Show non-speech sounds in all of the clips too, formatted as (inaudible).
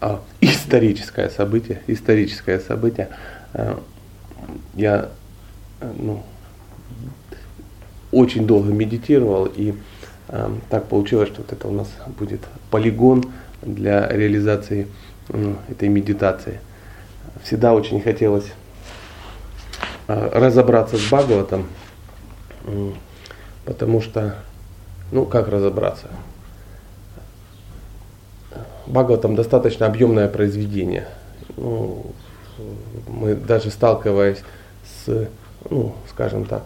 а, историческое событие, историческое событие. А, я ну, очень долго медитировал, и э, так получилось, что вот это у нас будет полигон для реализации э, этой медитации. Всегда очень хотелось э, разобраться с Бхагаватом, э, потому что, ну как разобраться? Бхагаватам достаточно объемное произведение. Ну, мы даже сталкиваясь с, ну, скажем так,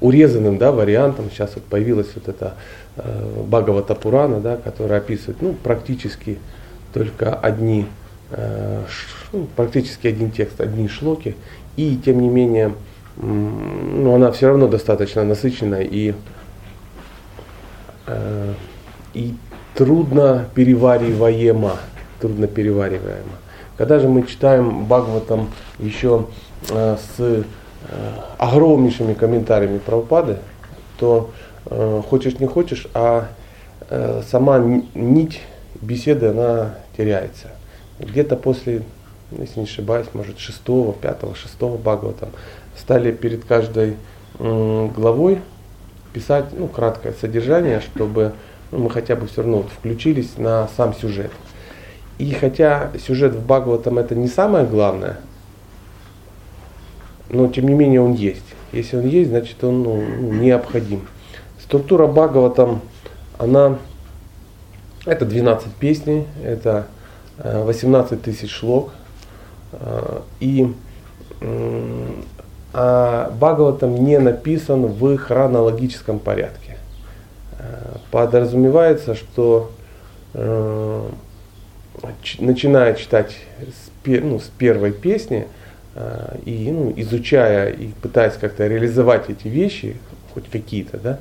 урезанным да, вариантом. Сейчас вот появилась вот эта э, Бхагавата Пурана, да, которая описывает ну, практически только одни, э, ну, практически один текст, одни шлоки. И тем не менее, ну, она все равно достаточно насыщенная и, э, и трудно перевариваема. Трудно перевариваема. Когда же мы читаем Бхагаватам еще э, с Э, огромнейшими комментариями про упады, то э, хочешь не хочешь, а сама нить беседы, она теряется. Где-то после, если не ошибаюсь, может шестого, пятого, шестого Бхагавата стали перед каждой главой писать ну, краткое содержание, чтобы ну, мы хотя бы все равно вот включились на сам сюжет. И хотя сюжет в Бхагаватам это не самое главное, но тем не менее он есть. Если он есть, значит он ну, необходим. Структура Багова там, она, это 12 песней, это 18 э, тысяч шлок. Э, и а Багова там не написан в хронологическом порядке. Э, подразумевается, что начиная читать с, ну, с первой песни, Э, и ну, изучая и пытаясь как-то реализовать эти вещи, хоть какие-то, да,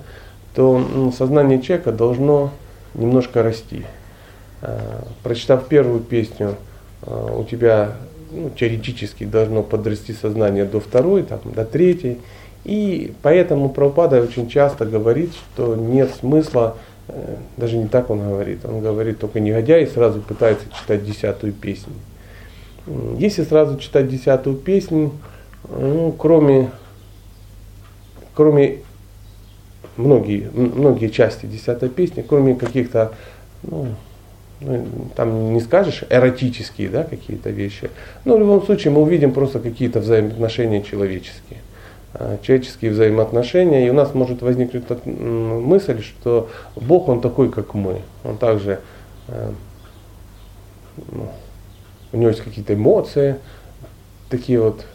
то ну, сознание человека должно немножко расти. Э, прочитав первую песню, э, у тебя ну, теоретически должно подрасти сознание до второй, там, до третьей. И поэтому Прабхупада очень часто говорит, что нет смысла, даже не так он говорит, он говорит, только негодяй сразу пытается читать десятую песню. Если сразу читать десятую песню, ну, кроме, кроме многие, многие части десятой песни, кроме каких-то, ну, ну, там не скажешь эротические да, какие-то вещи, но в любом случае мы увидим просто какие-то взаимоотношения человеческие человеческие взаимоотношения, и у нас может возникнуть мысль, что Бог, Он такой, как мы. Он также э, ну, у него есть какие-то эмоции, такие вот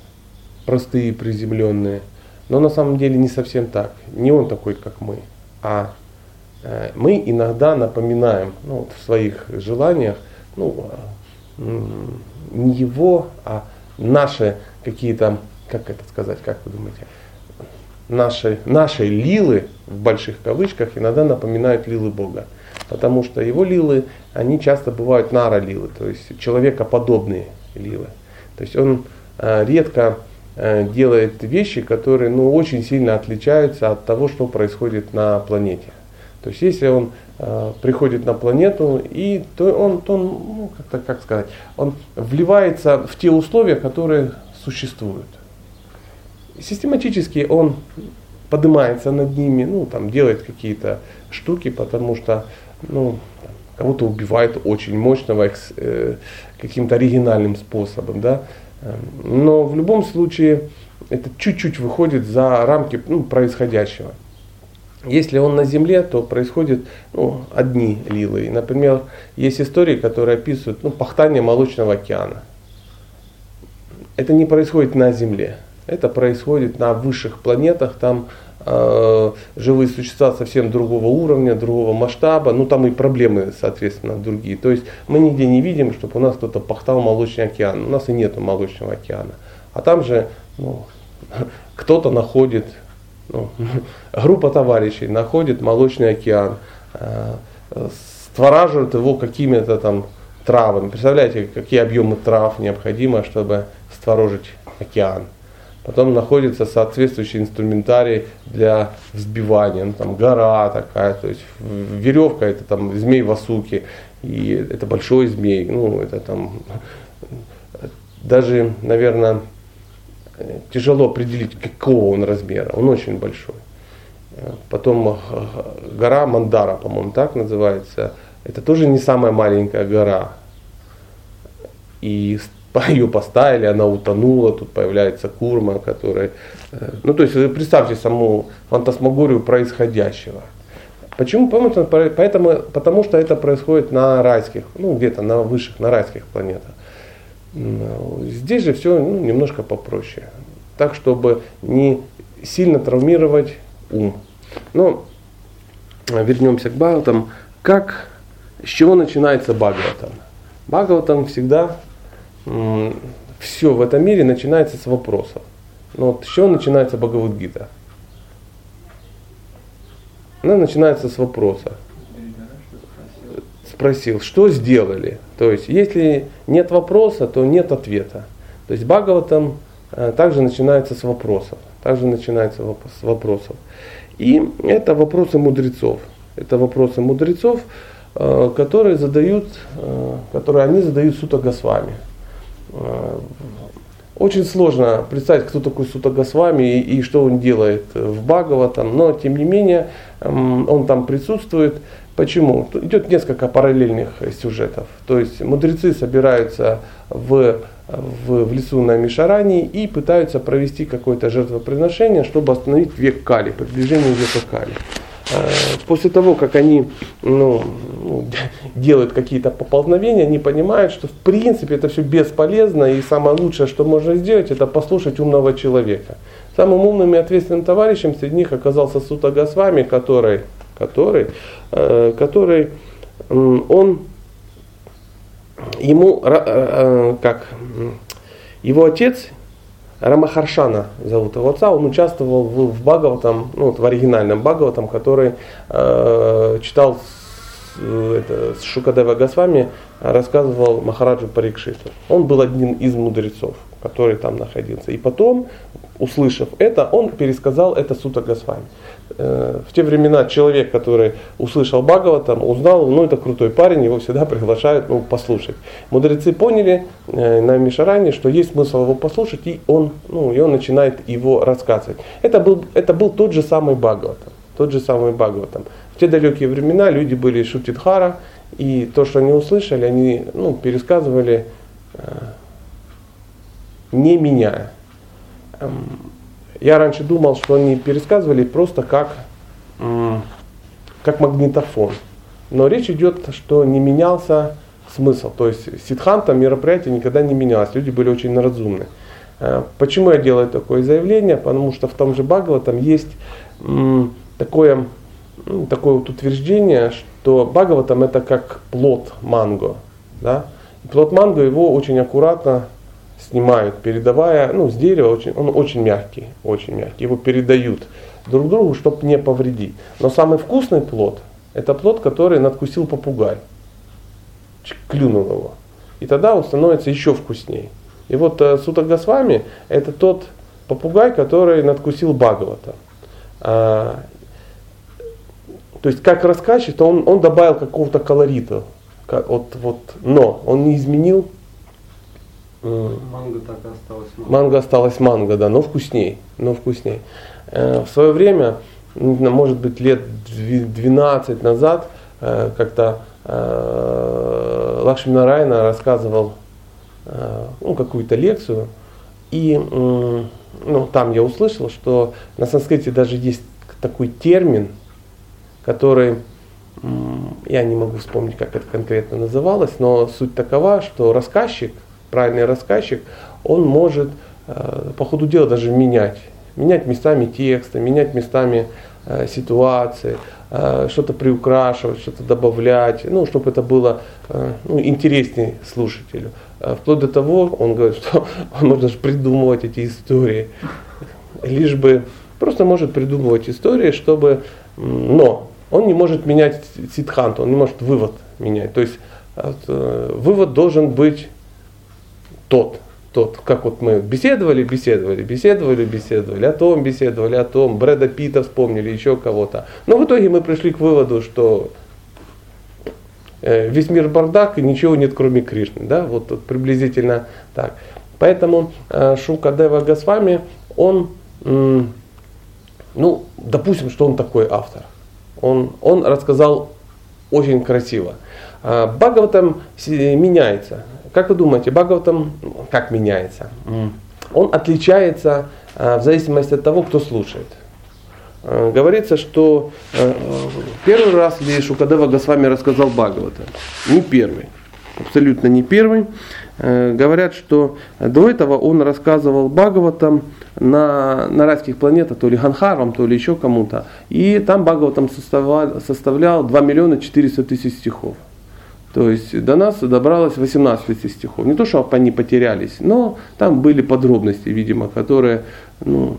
простые, приземленные. Но на самом деле не совсем так. Не он такой, как мы. А э, мы иногда напоминаем ну, вот в своих желаниях, ну, не его, а наши какие-то, как это сказать, как вы думаете, наши, наши лилы, в больших кавычках, иногда напоминают лилы Бога. Потому что его лилы, они часто бывают нара-лилы, то есть человекоподобные лилы. То есть он э, редко э, делает вещи, которые ну, очень сильно отличаются от того, что происходит на планете. То есть если он э, приходит на планету, и то он, то он ну, как-то, как сказать, он вливается в те условия, которые существуют. Систематически он поднимается над ними, ну, там, делает какие-то штуки, потому что ну, кого-то убивает очень мощного, э, каким-то оригинальным способом, да. Эм, но в любом случае это чуть-чуть выходит за рамки ну, происходящего. Если он на земле, то происходят ну, одни лилы. Например, есть истории, которые описывают ну, пахтание молочного океана. Это не происходит на Земле. Это происходит на высших планетах. Там Э, живые существа совсем другого уровня, другого масштаба, ну там и проблемы, соответственно, другие. То есть мы нигде не видим, чтобы у нас кто-то пахтал молочный океан. У нас и нет молочного океана. А там же ну, (laughs) кто-то находит, ну, (laughs) группа товарищей находит молочный океан, э, створаживают его какими-то там травами. Представляете, какие объемы трав необходимо, чтобы створожить океан. Потом находится соответствующий инструментарий для взбивания. Ну, там гора такая, то есть веревка это там змей васуки. и это большой змей, ну это там даже, наверное, тяжело определить, какого он размера, он очень большой. Потом гора Мандара, по-моему, так называется, это тоже не самая маленькая гора. И ее поставили, она утонула, тут появляется курма, который... Э, ну, то есть, представьте саму фантасмагорию происходящего. Почему? Поэтому, потому что это происходит на райских, ну, где-то на высших, на райских планетах. Здесь же все ну, немножко попроще. Так, чтобы не сильно травмировать ум. Но вернемся к Бхагаватам. Как, с чего начинается Бхагаватам? Бхагаватам всегда все в этом мире начинается с вопросов. Но вот с чего начинается Бхагавадгита? Она начинается с вопроса. Спросил, что сделали? То есть, если нет вопроса, то нет ответа. То есть Бхагаватам э, также начинается с вопросов. Также начинается с вопросов. И это вопросы мудрецов. Это вопросы мудрецов, э, которые задают, э, которые они задают Сута Госвами. Э, очень сложно представить, кто такой Сута Госвами и, и что он делает в Бхагаватам, но тем не менее он там присутствует. Почему? Идет несколько параллельных сюжетов. То есть мудрецы собираются в, в, в лесу на Мишаране и пытаются провести какое-то жертвоприношение, чтобы остановить век Кали, приближение века Кали. Э, после того, как они ну, делают какие-то поползновения, они понимают, что в принципе это все бесполезно, и самое лучшее, что можно сделать, это послушать умного человека. Самым умным и ответственным товарищем среди них оказался Сута Госвами, который, который, э, который он ему, э, как, его отец Рамахаршана зовут его отца, он участвовал в, в Бхагаватам, ну, вот в оригинальном Бхагаватам, который э, читал с, это, с Шукадева Госвами, рассказывал Махараджу Парикшиту. Он был одним из мудрецов, который там находился. И потом, услышав это, он пересказал это Сута Госвами. Э, в те времена человек, который услышал Бхагаватам, узнал, ну это крутой парень, его всегда приглашают ну, послушать. Мудрецы поняли э, на Мишаране, что есть смысл его послушать, и он, ну, и он начинает его рассказывать. Это был, это был тот же самый Бхагаватам. Тот же самый Бхагаватам. В те далекие времена люди были шутидхара, и то, что они услышали, они ну, пересказывали, э, не меняя. Я раньше думал, что они пересказывали просто как, как магнитофон. Но речь идет, что не менялся смысл. То есть ситханта мероприятие никогда не менялось. Люди были очень разумны. Э, почему я делаю такое заявление? Потому что в том же Бхагава там есть такое, такое вот утверждение, что Бхагава там это как плод манго. Да? плод манго его очень аккуратно снимают, передавая, ну, с дерева очень, он очень мягкий, очень мягкий, его передают друг другу, чтобы не повредить. Но самый вкусный плод, это плод, который надкусил попугай, клюнул его. И тогда он становится еще вкуснее. И вот э, Сута Госвами это тот попугай, который надкусил Бхагавата. А, то есть как рассказчик, он, он добавил какого-то колорита. Вот, вот, но он не изменил Манго так и осталось манго. Манго осталось манго, да, но вкусней, но вкусней. Э, в свое время, может быть, лет 12 назад, э, как-то э, Лакшми Нарайна рассказывал ну, какую-то лекцию, и ну, там я услышал, что на санскрите даже есть такой термин, который, я не могу вспомнить, как это конкретно называлось, но суть такова, что рассказчик – правильный рассказчик, он может э, по ходу дела даже менять. Менять местами текста, менять местами э, ситуации, э, что-то приукрашивать, что-то добавлять, ну, чтобы это было ну, интереснее слушателю. Вплоть до того, он говорит, (laughs) что он может даже придумывать эти истории, лишь бы просто может придумывать истории, чтобы, но он не может менять ситханту, он не может вывод менять. То есть вывод должен быть тот, тот, как вот мы беседовали, беседовали, беседовали, беседовали, о том беседовали, о том, Брэда Питта вспомнили, еще кого-то. Но в итоге мы пришли к выводу, что э, весь мир бардак и ничего нет кроме Кришны. Да? Вот, вот приблизительно так. Поэтому э, Шукадева Госвами, он, ну, допустим, что он такой автор. Он, он рассказал очень красиво. А, Бхагаватам меняется. Как вы думаете, Бхагаватам как меняется? Он отличается а, в зависимости от того, кто слушает. А, говорится, что первый раз ли Шукадева Госвами рассказал Бхагавата. Не первый. Абсолютно не первый. Говорят, что до этого он рассказывал Бхагаватам на, на райских планетах, то ли Ганхарам, то ли еще кому-то. И там Бхагаватам составлял, составлял 2 миллиона 400 тысяч стихов. То есть до нас добралось 18 стихов. Не то, что они потерялись, но там были подробности, видимо, которые, ну,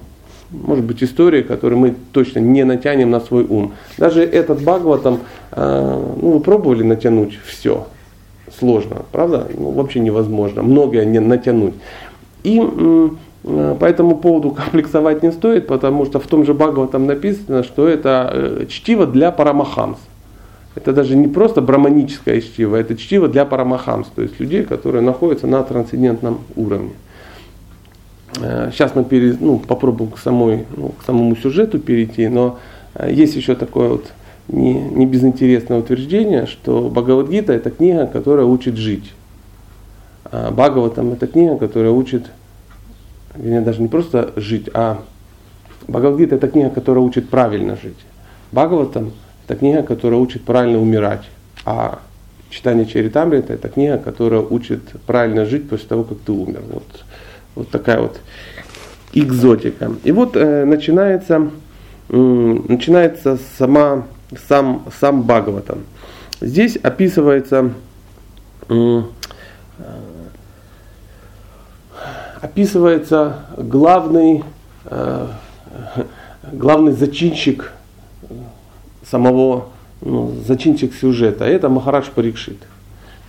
может быть, истории, которые мы точно не натянем на свой ум. Даже этот Бхагаватам, э, ну, вы пробовали натянуть все. Сложно, правда? Ну, вообще невозможно. Многое не натянуть. И э, по этому поводу (laughs) комплексовать не стоит, потому что в том же Бхагаватам написано, что это э, чтиво для парамахамс. Это даже не просто браманическое чтиво, это чтиво для парамахамс, то есть людей, которые находятся на трансцендентном уровне. Э, сейчас мы пере, ну, попробуем к, самой, ну, к самому сюжету перейти, но э, есть еще такое вот не, не безинтересное утверждение, что Бхагавадгита это книга, которая учит жить. А Бхагаватам это книга, которая учит, вернее, даже не просто жить, а Бхагавадгита это книга, которая учит правильно жить. Бхагаватам это книга, которая учит правильно умирать. А читание Чаритамрита это книга, которая учит правильно жить после того, как ты умер. Вот, вот такая вот экзотика. И вот э, начинается, э, начинается сама, сам, сам Бхагаватам. Здесь описывается э, описывается главный, э, главный зачинщик самого ну, зачинчик сюжета. Это Махарадж Парикшит.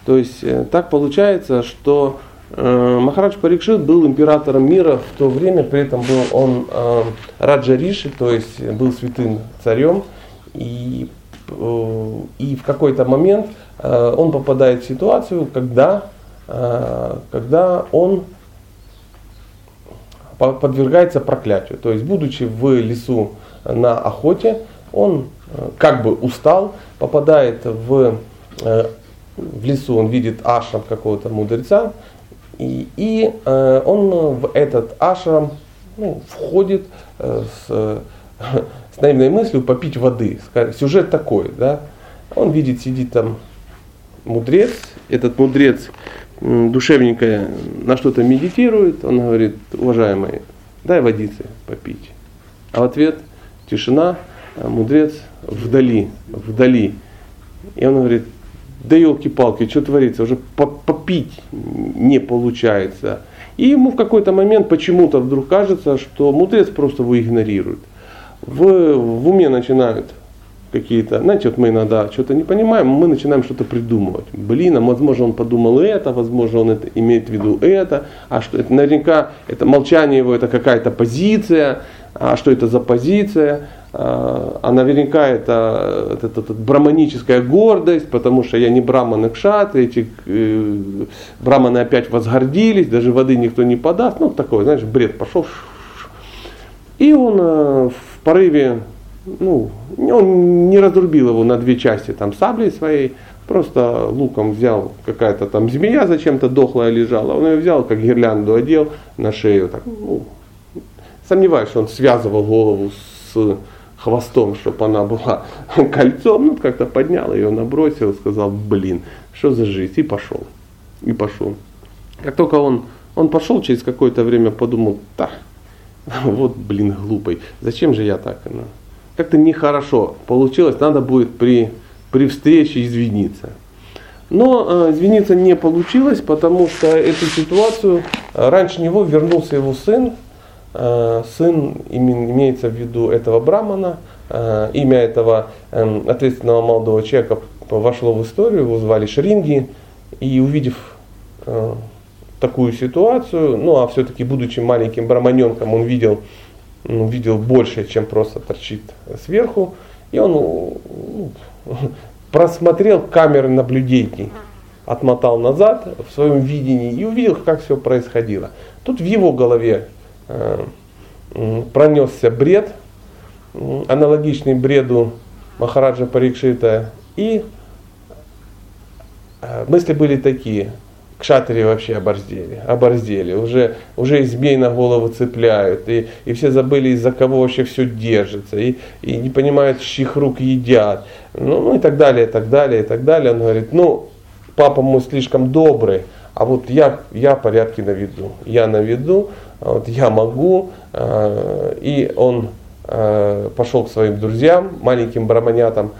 То есть э, так получается, что э, Махарадж Парикшит был императором мира в то время, при этом был он э, Раджа Риши, то есть был святым царем. И, э, и в какой-то момент э, он попадает в ситуацию, когда, э, когда он подвергается проклятию. То есть, будучи в лесу на охоте, он э, как бы устал, попадает в, э, в лесу, он видит ашрам какого-то мудреца, и, и э, он в этот ашрам ну, входит с, (laughs) с наивной мыслью попить воды. Сюжет такой, да. Он видит, сидит там мудрец, этот мудрец душевненько на что-то медитирует, он говорит, уважаемый, дай водицы попить. А в ответ тишина, мудрец вдали, вдали. И он говорит, да елки-палки, что творится, уже попить не получается. И ему в какой-то момент почему-то вдруг кажется, что мудрец просто его игнорирует. В, в уме начинают какие-то, знаете, вот мы иногда что-то не понимаем, мы начинаем что-то придумывать. Блин, а возможно он подумал это, возможно он это, имеет в виду это, а что это наверняка это молчание его, это какая-то позиция, что это за позиция, а, а наверняка это, это, это, это браманическая гордость, потому что я не браман и кшат, эти э, браманы опять возгордились, даже воды никто не подаст, ну такой, знаешь, бред пошел. И он э, в порыве, ну, он не разрубил его на две части там саблей своей, просто луком взял, какая-то там змея зачем-то дохлая лежала, он ее взял, как гирлянду одел на шею, так, ну, сомневаюсь, что он связывал голову с хвостом, чтобы она была (laughs) кольцом, ну как-то поднял ее, набросил, сказал, блин, что за жизнь, и пошел. И пошел. Как только он, он пошел, через какое-то время подумал, да, (laughs) вот, блин, глупый, зачем же я так? Ну, как-то нехорошо получилось, надо будет при, при встрече извиниться. Но э, извиниться не получилось, потому что эту ситуацию э, раньше него вернулся его сын, сын, имеется в виду этого брамана, э, имя этого эм, ответственного молодого человека вошло в историю, его звали Шринги, и увидев э, такую ситуацию, ну а все-таки будучи маленьким браманенком, он видел, ну, видел больше, чем просто торчит сверху, и он ну, (laughs) просмотрел камеры наблюдений, отмотал назад в своем видении и увидел, как все происходило. Тут в его голове э, пронесся бред, аналогичный бреду Махараджа Парикшита, и э, мысли были такие, кшатри вообще оборздели, оборздели, уже, уже и змей на голову цепляют, и, и все забыли, из-за кого вообще все держится, и, и не понимают, чьих рук едят, ну, ну и так далее, и так далее, и так далее. Он говорит, ну, папа мой слишком добрый, а вот я, я порядки на виду, я на виду, вот я могу, э, и он э, пошел к своим друзьям, маленьким браманятам,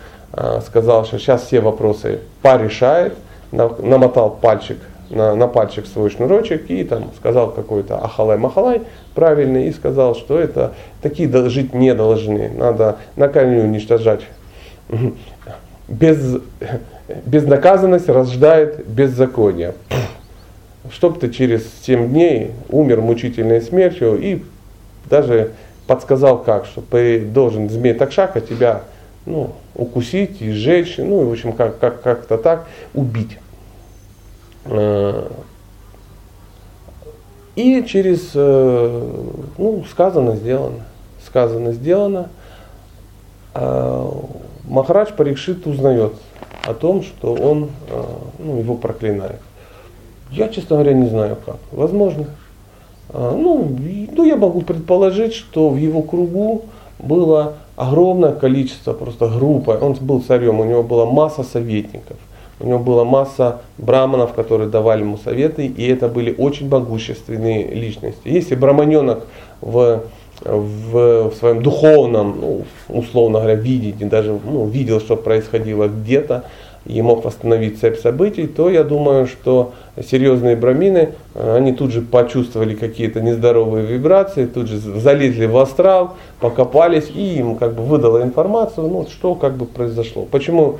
сказал, что сейчас все вопросы порешает, намотал пальчик на, на пальчик свой шнурочек и там сказал какой-то ахалай-махалай правильный и сказал, что это такие жить не должны, надо на корню уничтожать. Без, безнаказанность рождает беззаконие. Чтоб ты через 7 дней умер мучительной смертью и даже подсказал как, что ты должен змей такшака тебя ну, укусить и сжечь, ну, в общем, как, как, как-то так убить. Э, и через, э, ну, сказано, сделано. Сказано, сделано. А Махарадж Парикшит узнает о том, что он э, ну, его проклинает. Я, честно говоря, не знаю как. Возможно. А, ну, ну, я могу предположить, что в его кругу было огромное количество, просто группа. Он был царем, у него была масса советников. У него была масса браманов, которые давали ему советы, и это были очень могущественные личности. Если браманенок в, в, в своем духовном, ну, условно говоря, видении, даже ну, видел, что происходило где-то, и мог восстановить цепь событий, то я думаю, что серьезные брамины, они тут же почувствовали какие-то нездоровые вибрации, тут же залезли в астрал, покопались и им как бы выдала информацию, ну, что как бы произошло. Почему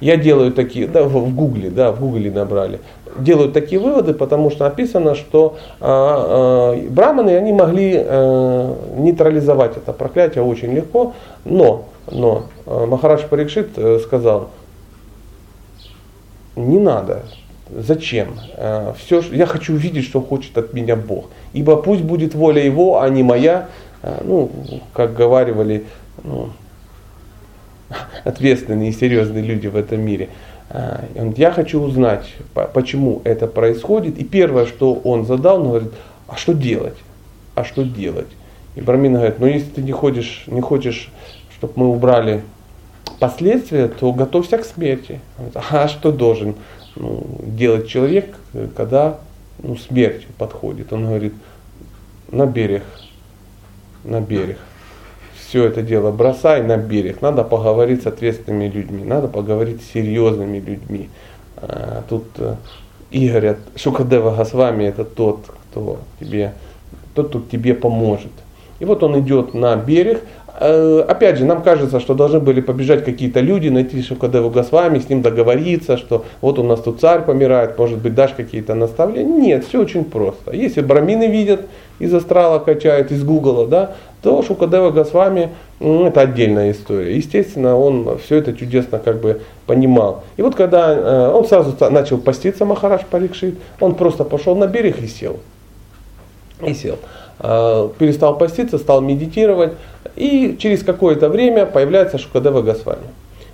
я делаю такие, да, в гугле, да, в гугле набрали, делаю такие выводы, потому что написано, что а, а, браманы, они могли а, нейтрализовать это проклятие очень легко, но, но а, Махарадж Парикшит э, сказал, не надо, Зачем? А, Все, я хочу увидеть, что хочет от меня Бог. Ибо пусть будет воля Его, а не моя. А, ну, как говаривали, ну, (laughs) ответственные и серьезные люди в этом мире. А, я хочу узнать, почему это происходит. И первое, что он задал, он говорит, а что делать? А что делать? И Брамин говорит, ну если ты не хочешь, не хочешь, чтобы мы убрали последствия, то готовься к смерти. А что должен ну, делать человек, когда ну, смерть подходит? Он говорит, на берег, на берег все это дело бросай на берег. Надо поговорить с ответственными людьми, надо поговорить с серьезными людьми. А, тут э, Игорь Шукадева Госвами это тот, кто тебе, тот, кто тебе поможет. И вот он идет на берег, опять же, нам кажется, что должны были побежать какие-то люди, найти Шукадеву Госвами, с ним договориться, что вот у нас тут царь помирает, может быть, дашь какие-то наставления. Нет, все очень просто. Если брамины видят, из астрала качают, из гугла, да, то Шукадева Госвами, ну, это отдельная история. Естественно, он все это чудесно как бы понимал. И вот когда э, он сразу начал поститься, Махараш Парикшит, он просто пошел на берег и сел. И сел. Э, перестал поститься, стал медитировать, и через какое-то время появляется Шукадева Госвами.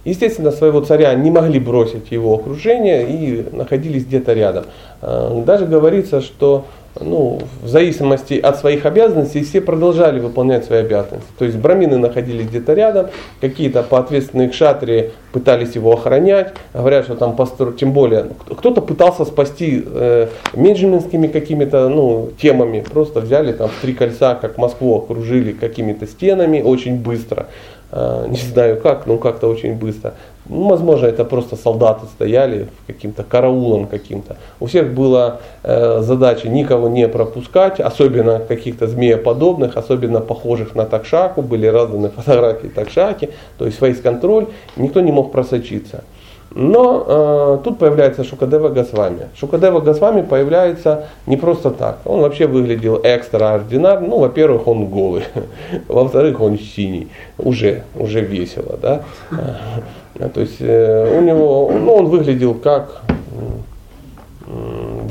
Естественно, своего царя не могли бросить его окружение и находились где-то рядом. Э, даже говорится, что ну, в зависимости от своих обязанностей все продолжали выполнять свои обязанности. То есть брамины находились где-то рядом, какие-то поответственные кшатрии пытались его охранять, говорят, что там постро... тем более кто-то пытался спасти э, менеджментскими какими-то ну, темами, просто взяли там в три кольца, как Москву окружили какими-то стенами очень быстро, э, не знаю как, но как-то очень быстро. Ну, возможно, это просто солдаты стояли каким-то караулом каким-то. У всех была э, задача никого не пропускать, особенно каких-то змееподобных, особенно похожих на такшаку. Были разданы фотографии такшаки, то есть фейс-контроль. Никто не мог просочиться. Но э, тут появляется Шукадева Госвами. Шукадева Госвами появляется не просто так. Он вообще выглядел экстраординарно. Ну, во-первых, он голый. (laughs) Во-вторых, он синий. Уже, уже весело. Да? Э, то есть э, у него, ну, он выглядел как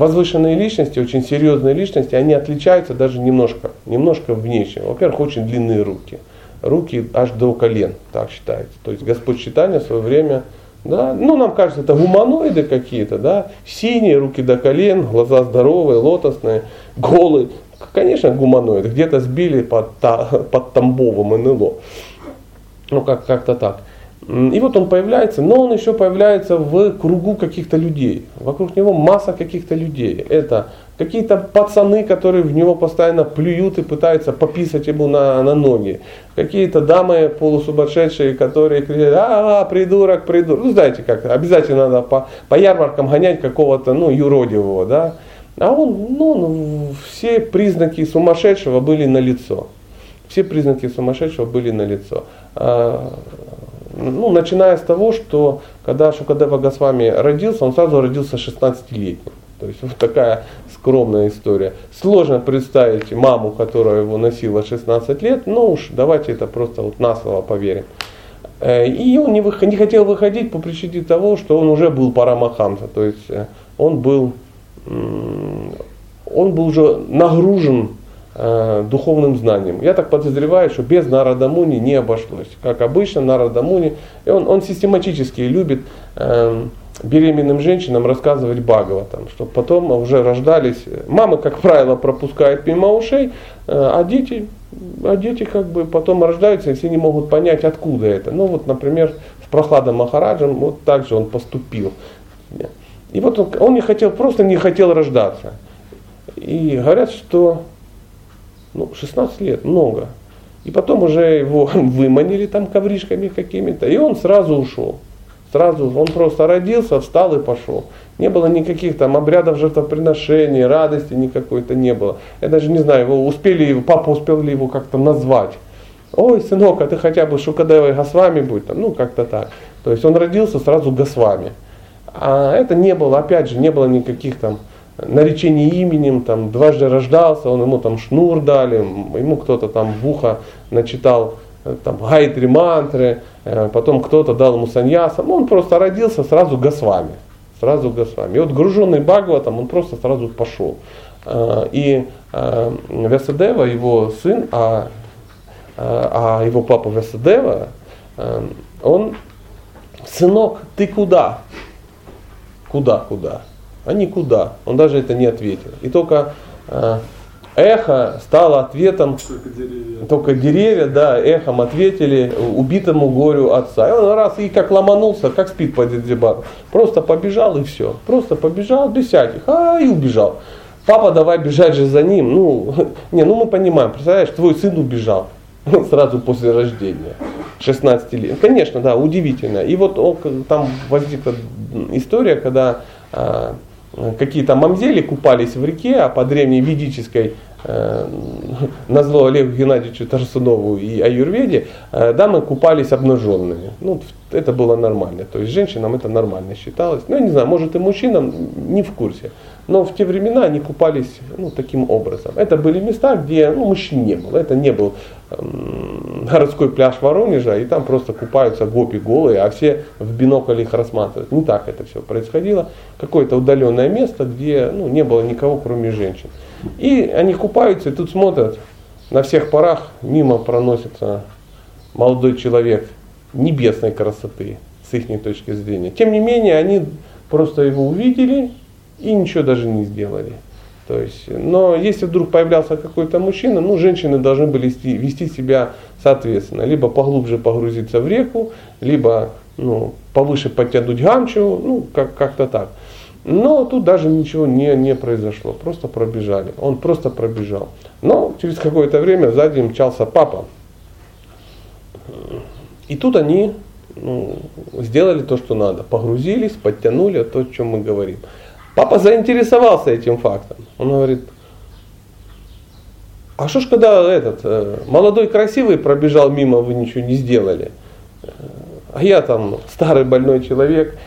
возвышенные личности, очень серьезные личности, они отличаются даже немножко, немножко внешне. Во-первых, очень длинные руки. Руки аж до колен, так считается. То есть Господь читания в свое время, да, ну нам кажется, это гуманоиды какие-то, да, синие, руки до колен, глаза здоровые, лотосные, голые. Конечно, гуманоиды, где-то сбили под, (laughs) под Тамбовом НЛО. Ну, как, как-то так. И вот он появляется, но он еще появляется в кругу каких-то людей. Вокруг него масса каких-то людей. Это какие-то пацаны, которые в него постоянно плюют и пытаются пописать ему на, на ноги. Какие-то дамы полусумасшедшие, которые кричат, а, придурок, придурок. Ну, знаете как, обязательно надо по, по ярмаркам гонять какого-то, ну, юродивого, да. А он, ну, все признаки сумасшедшего были на лицо. Все признаки сумасшедшего были на лицо. Ну, начиная с того, что когда Шукадева Госвами родился, он сразу родился 16-летним. То есть вот такая скромная история. Сложно представить маму, которая его носила 16 лет, но уж давайте это просто вот на слово поверим. Э, и он не, выход, не хотел выходить по причине того, что он уже был парамахамса, то есть э, он был, он был уже нагружен духовным знанием. Я так подозреваю, что без Нарадамуни не обошлось. Как обычно, Нарадамуни, и он, он систематически любит э, беременным женщинам рассказывать Бхагаватам, чтобы потом уже рождались. Мамы, как правило, пропускают мимо ушей, э, а дети, а дети как бы потом рождаются, и все не могут понять, откуда это. Ну вот, например, с Прохладом Махараджем вот так же он поступил. И вот он, он не хотел, просто не хотел рождаться. И говорят, что ну, 16 лет, много. И потом уже его (laughs) выманили там ковришками какими-то, и он сразу ушел. Сразу он просто родился, встал и пошел. Не было никаких там обрядов жертвоприношений, радости никакой-то не было. Я даже не знаю, его успели, папа успел ли его как-то назвать. Ой, сынок, а ты хотя бы Шукадевой Госвами будь там, ну как-то так. То есть он родился сразу Госвами. А это не было, опять же, не было никаких там наречение именем, там, дважды рождался, он ему там шнур дали, ему кто-то там в ухо начитал э, там, гайтри мантры, э, потом кто-то дал ему саньяса, он просто родился сразу госвами, сразу госвами. И вот груженный Бхагаватом, он просто сразу пошел. Э, и Весадева, его сын, а, а его папа Весадева, он, сынок, ты куда? Куда, куда? А никуда. Он даже это не ответил. И только э, эхо стало ответом, только деревья. только деревья, да, эхом ответили убитому горю отца. И он раз и как ломанулся, как спит по Дедзибару. Просто побежал и все. Просто побежал без всяких, а и убежал. Папа, давай бежать же за ним. Ну, (laughs) не, ну мы понимаем, представляешь, твой сын убежал (laughs) сразу после рождения. 16 лет. Конечно, да, удивительно. И вот он, там возникла история, когда а, какие-то мамзели купались в реке, а по древней ведической э, (laughs) назло Олегу Геннадьевичу Тарсунову и Аюрведе, э, дамы купались обнаженными. Ну, это было нормально. То есть женщинам это нормально считалось. Ну, я не знаю, может и мужчинам не в курсе. Но в те времена они купались ну, таким образом. Это были места, где ну, мужчин не было. Это не был эм, городской пляж Воронежа, и там просто купаются гопи голые, а все в бинокль их рассматривают. Не так это все происходило. Какое-то удаленное место, где ну, не было никого, кроме женщин. И они купаются, и тут смотрят, на всех парах мимо проносится молодой человек небесной красоты с их точки зрения. Тем не менее, они просто его увидели и ничего даже не сделали. То есть, но если вдруг появлялся какой-то мужчина, ну, женщины должны были вести, вести себя соответственно. Либо поглубже погрузиться в реку, либо ну, повыше подтянуть гамчу, ну, как- как-то так. Но тут даже ничего не, не произошло, просто пробежали. Он просто пробежал. Но через какое-то время сзади мчался папа. И тут они ну, сделали то, что надо. Погрузились, подтянули то, о чем мы говорим. Папа заинтересовался этим фактом. Он говорит, а что ж когда этот э, молодой красивый пробежал мимо, вы ничего не сделали? А я там старый больной человек.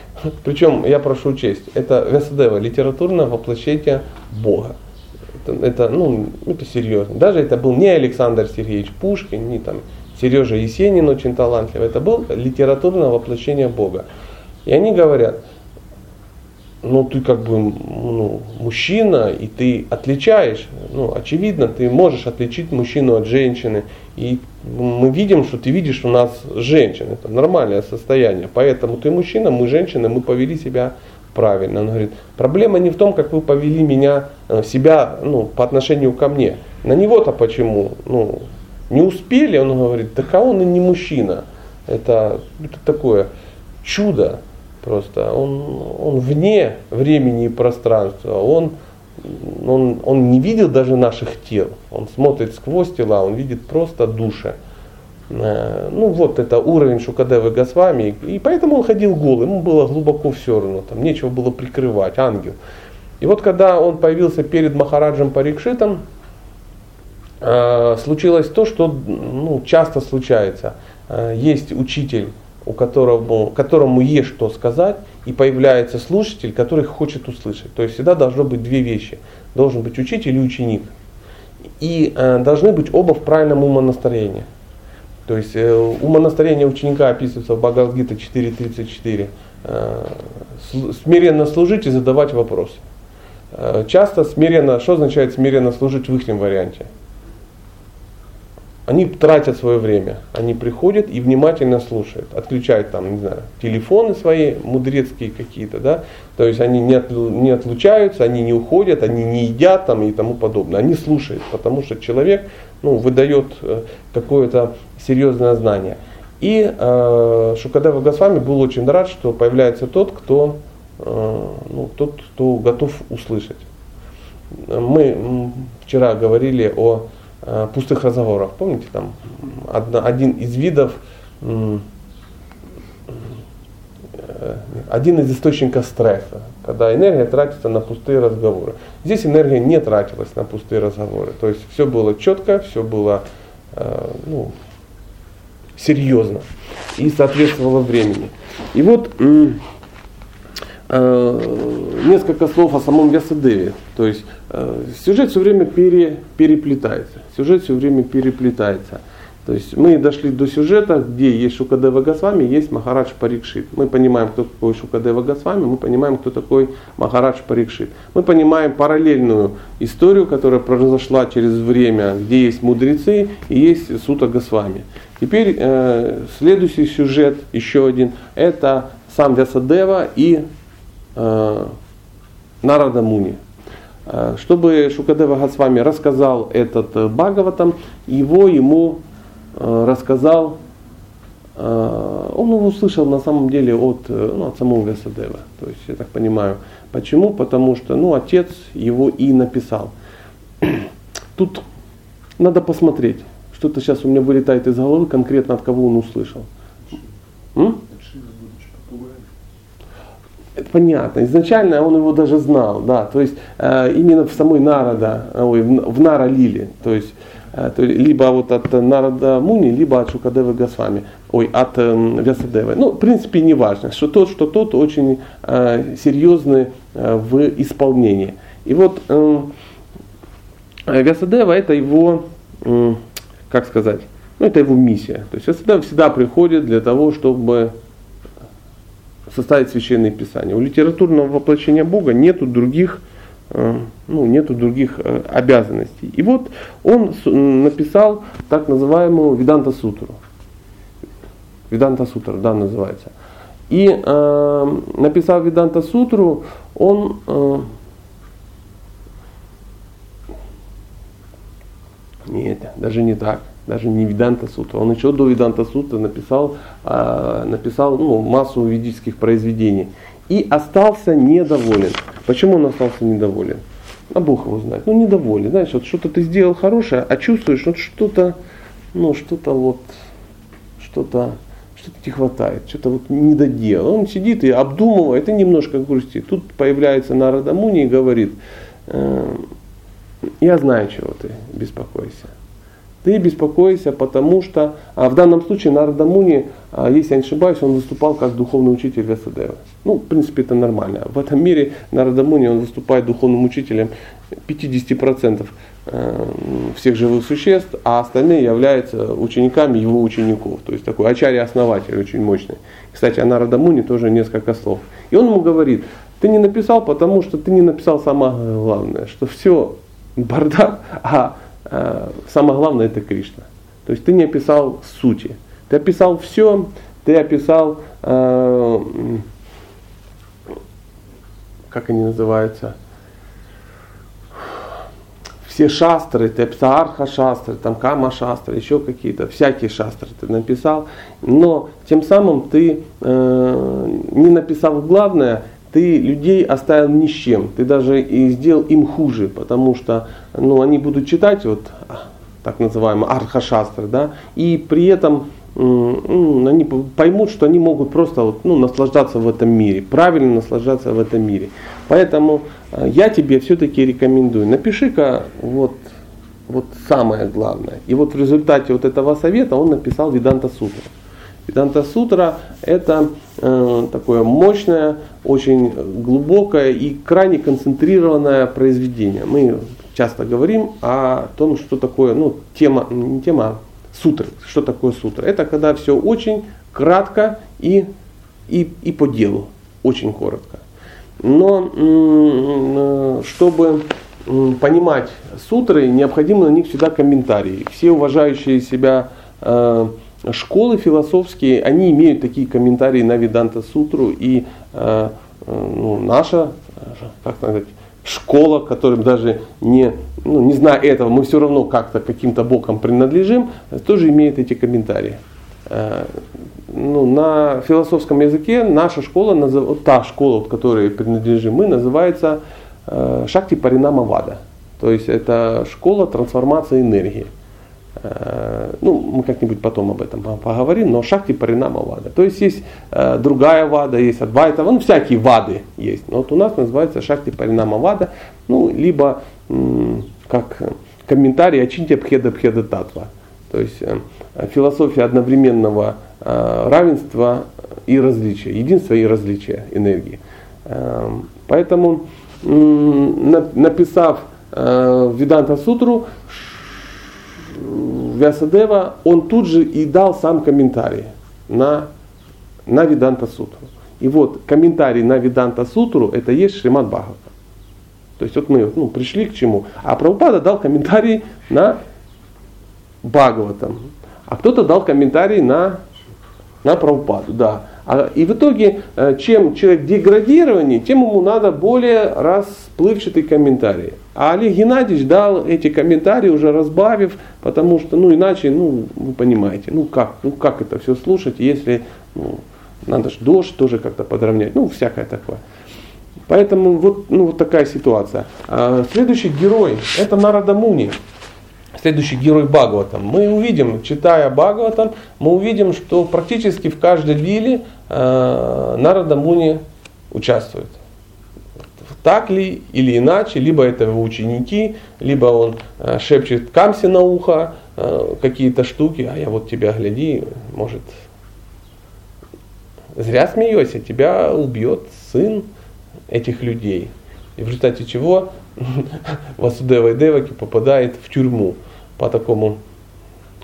Причем, я прошу учесть, это Весадева, литературное воплощение Бога. Это, это, ну, это серьезно. Даже это был не Александр Сергеевич Пушкин, не там Сережа Есенин очень талантливый. Это был литературное воплощение Бога. И они говорят, ну ты как бы ну, мужчина, и ты отличаешь, ну очевидно, ты можешь отличить мужчину от женщины. И мы видим, что ты видишь у нас женщин, это нормальное состояние. Поэтому ты мужчина, мы женщины, мы повели себя правильно. Он говорит, проблема не в том, как вы повели меня, э, себя ну, по отношению ко мне. На него-то почему? Ну, не успели, он говорит, так а он и не мужчина. Это, это такое чудо просто. Он, он вне времени и пространства. Он, он, он не видел даже наших тел. Он смотрит сквозь тела, он видит просто души. Э, ну вот это уровень Шукадевы Госвами. И поэтому он ходил голый, ему было глубоко все равно, там нечего было прикрывать, ангел. И вот когда он появился перед Махараджем Парикшитом, э, случилось то, что ну, часто случается. Э, есть учитель, у которого, которому есть что сказать, и появляется слушатель, который хочет услышать. То есть всегда должно быть две вещи. Должен быть учитель и ученик. И э, должны быть оба в правильном умонастроении. То есть э, умонастроение ученика описывается в Бхагавадгита 4.34. Э, смиренно служить и задавать вопросы. Э, часто смиренно, что означает смиренно служить в их варианте? Они тратят свое время, они приходят и внимательно слушают, отключают там, не знаю, телефоны свои мудрецкие какие-то, да, то есть они не, не отлучаются, они не уходят, они не едят там и тому подобное, они слушают, потому что человек, ну, выдает э, какое-то серьезное знание. И э, Шукадева Госвами был очень рад, что появляется тот, кто, э, ну, тот, кто готов услышать. Мы вчера говорили о Э, пустых разговоров. Помните, там один из видов, э, один из источников стресса, когда энергия тратится на пустые разговоры. Здесь энергия не тратилась на пустые разговоры. То есть все было четко, все было э, ну, серьезно и соответствовало времени. И вот несколько слов о самом Весадеве. То есть сюжет все время пере, переплетается сюжет все время переплетается. То есть мы дошли до сюжета, где есть Шукадева Госвами, есть Махарадж Парикшит. Мы понимаем, кто такой Шукадева Госвами, мы понимаем, кто такой Махарадж Парикшит. Мы понимаем параллельную историю, которая произошла через время, где есть мудрецы и есть Сута Госвами. Теперь э, следующий сюжет, еще один, это сам Вясадева и э, Нарада Муни. Э, чтобы Шукадева Госвами рассказал этот э, Бхагаватам, его ему э, рассказал, он его услышал на самом деле от, ну, от самого Весадева. То есть, я так понимаю, почему? Потому что ну, отец его и написал. (clears throat) Тут надо посмотреть. Что-то сейчас у меня вылетает из головы конкретно от кого он услышал. М? Это понятно. Изначально он его даже знал, да. То есть э, именно в самой Народа, ой, в, в Нара Лили. То есть э, либо вот от Нарада Муни, либо от Шукадевы Госвами. Ой, от э, Вясадевы. Ну, в принципе, не важно, что тот, что тот очень э, серьезный э, в исполнении. И вот э, Вясадева это его, э, как сказать, ну, это его миссия. То есть Вясадева всегда приходит для того, чтобы составить священное писание. У литературного воплощения Бога нету других, э, ну, нету других э, обязанностей. И вот он написал так называемую Виданта Сутру. Виданта Сутра, да, называется. И э, написав Виданта Сутру, он э, нет, даже не так даже не Виданта Сута. Он еще до Виданта Сута написал, э, написал ну, массу ведических произведений. И остался недоволен. Почему он остался недоволен? А Бог его знает. Ну, недоволен. Знаешь, вот что-то ты сделал хорошее, а чувствуешь, вот что-то, ну, что-то вот, что-то, что-то не хватает, что-то вот не доделал. Он сидит и обдумывает, и немножко грустит. Тут появляется Нарада Муни и говорит, э, я знаю, чего ты беспокойся Ты беспокоишься, потому что а в данном случае Нарадамуни, а, если я не ошибаюсь, он выступал как духовный учитель Весадева. Ну, в принципе, это нормально. В этом мире Нарадамуни, он выступает духовным учителем 50% э, всех живых существ, а остальные являются учениками его учеников. То есть такой ачарья-основатель очень мощный. Кстати, о Нарадамуни тоже несколько слов. И он ему говорит, ты не написал, потому что ты не написал самое главное, что все бардак, а самое главное это Кришна. То есть ты не описал сути. Ты описал все, ты описал, э, как они называются, все шастры, ты описал арха шастры, там кама шастры, еще какие-то, всякие шастры ты написал, но тем самым ты э, не написал главное, ты людей оставил ни с чем, ты даже и сделал им хуже, потому что ну, они будут читать вот так называемый архашастры, да, и при этом они поймут, что они могут просто вот, ну, наслаждаться в этом мире, правильно наслаждаться в этом мире. Поэтому э, я тебе все-таки рекомендую, напиши-ка вот, вот самое главное. И вот в результате вот этого совета он написал Виданта Сутра. Веданта Сутра это э, такое мощное, очень глубокое и крайне концентрированное произведение. Мы часто говорим о том, что такое, ну, тема, не тема, а сутры. Что такое сутра? Это когда все очень кратко и, и, и по делу, очень коротко. Но э, чтобы понимать сутры, необходимо на них всегда комментарии. Все уважающие себя э, школы философские, они имеют такие комментарии на Веданта Сутру, и э, э, ну, наша, как сказать, школа, которым даже не, ну, не зная этого, мы все равно как-то каким-то боком принадлежим, тоже имеет эти комментарии. Э, ну, на философском языке наша школа, та школа, к которой принадлежим мы, называется Шакти Паринама Вада. То есть это школа трансформации энергии. Э, ну, мы как-нибудь потом об этом поговорим, но шахти паринама вада. То есть есть э, другая вада, есть адвайта, ну всякие вады есть. Но вот у нас называется шахти паринама вада, ну, либо как комментарий Ачинтия Пхеда Пхеда Татва. То есть э, философия одновременного равенства и различия, единства и различия энергии. Поэтому, написав Веданта Сутру, Вясадева, он тут же и дал сам комментарий на, на Виданта Сутру. И вот комментарий на Виданта Сутру это есть Шримад Бхагавата. То есть вот мы ну, пришли к чему. А Прабхупада дал комментарий на Бхагаватам. А кто-то дал комментарий на, на Прабхупаду. Да. А, и в итоге, э, чем человек деградированнее, тем ему надо более расплывчатый комментарий. А Олег Геннадьевич дал эти комментарии, уже разбавив, потому что, ну иначе, ну вы понимаете, ну как, ну как это все слушать, если ну, надо же дождь тоже как-то подровнять, ну всякое такое. Поэтому вот, ну, вот такая ситуация. А, следующий герой это Нарада Муни следующий герой Бхагаватам. Мы увидим, читая Бхагаватам, мы увидим, что практически в каждой вилле э, Нарада Муни участвует. Так ли или иначе, либо это его ученики, либо он э, шепчет Камси на ухо э, какие-то штуки, а я вот тебя гляди, может, зря смеешься, тебя убьет сын этих людей. И в результате чего (laughs) Васудева и Деваки попадает в тюрьму по такому,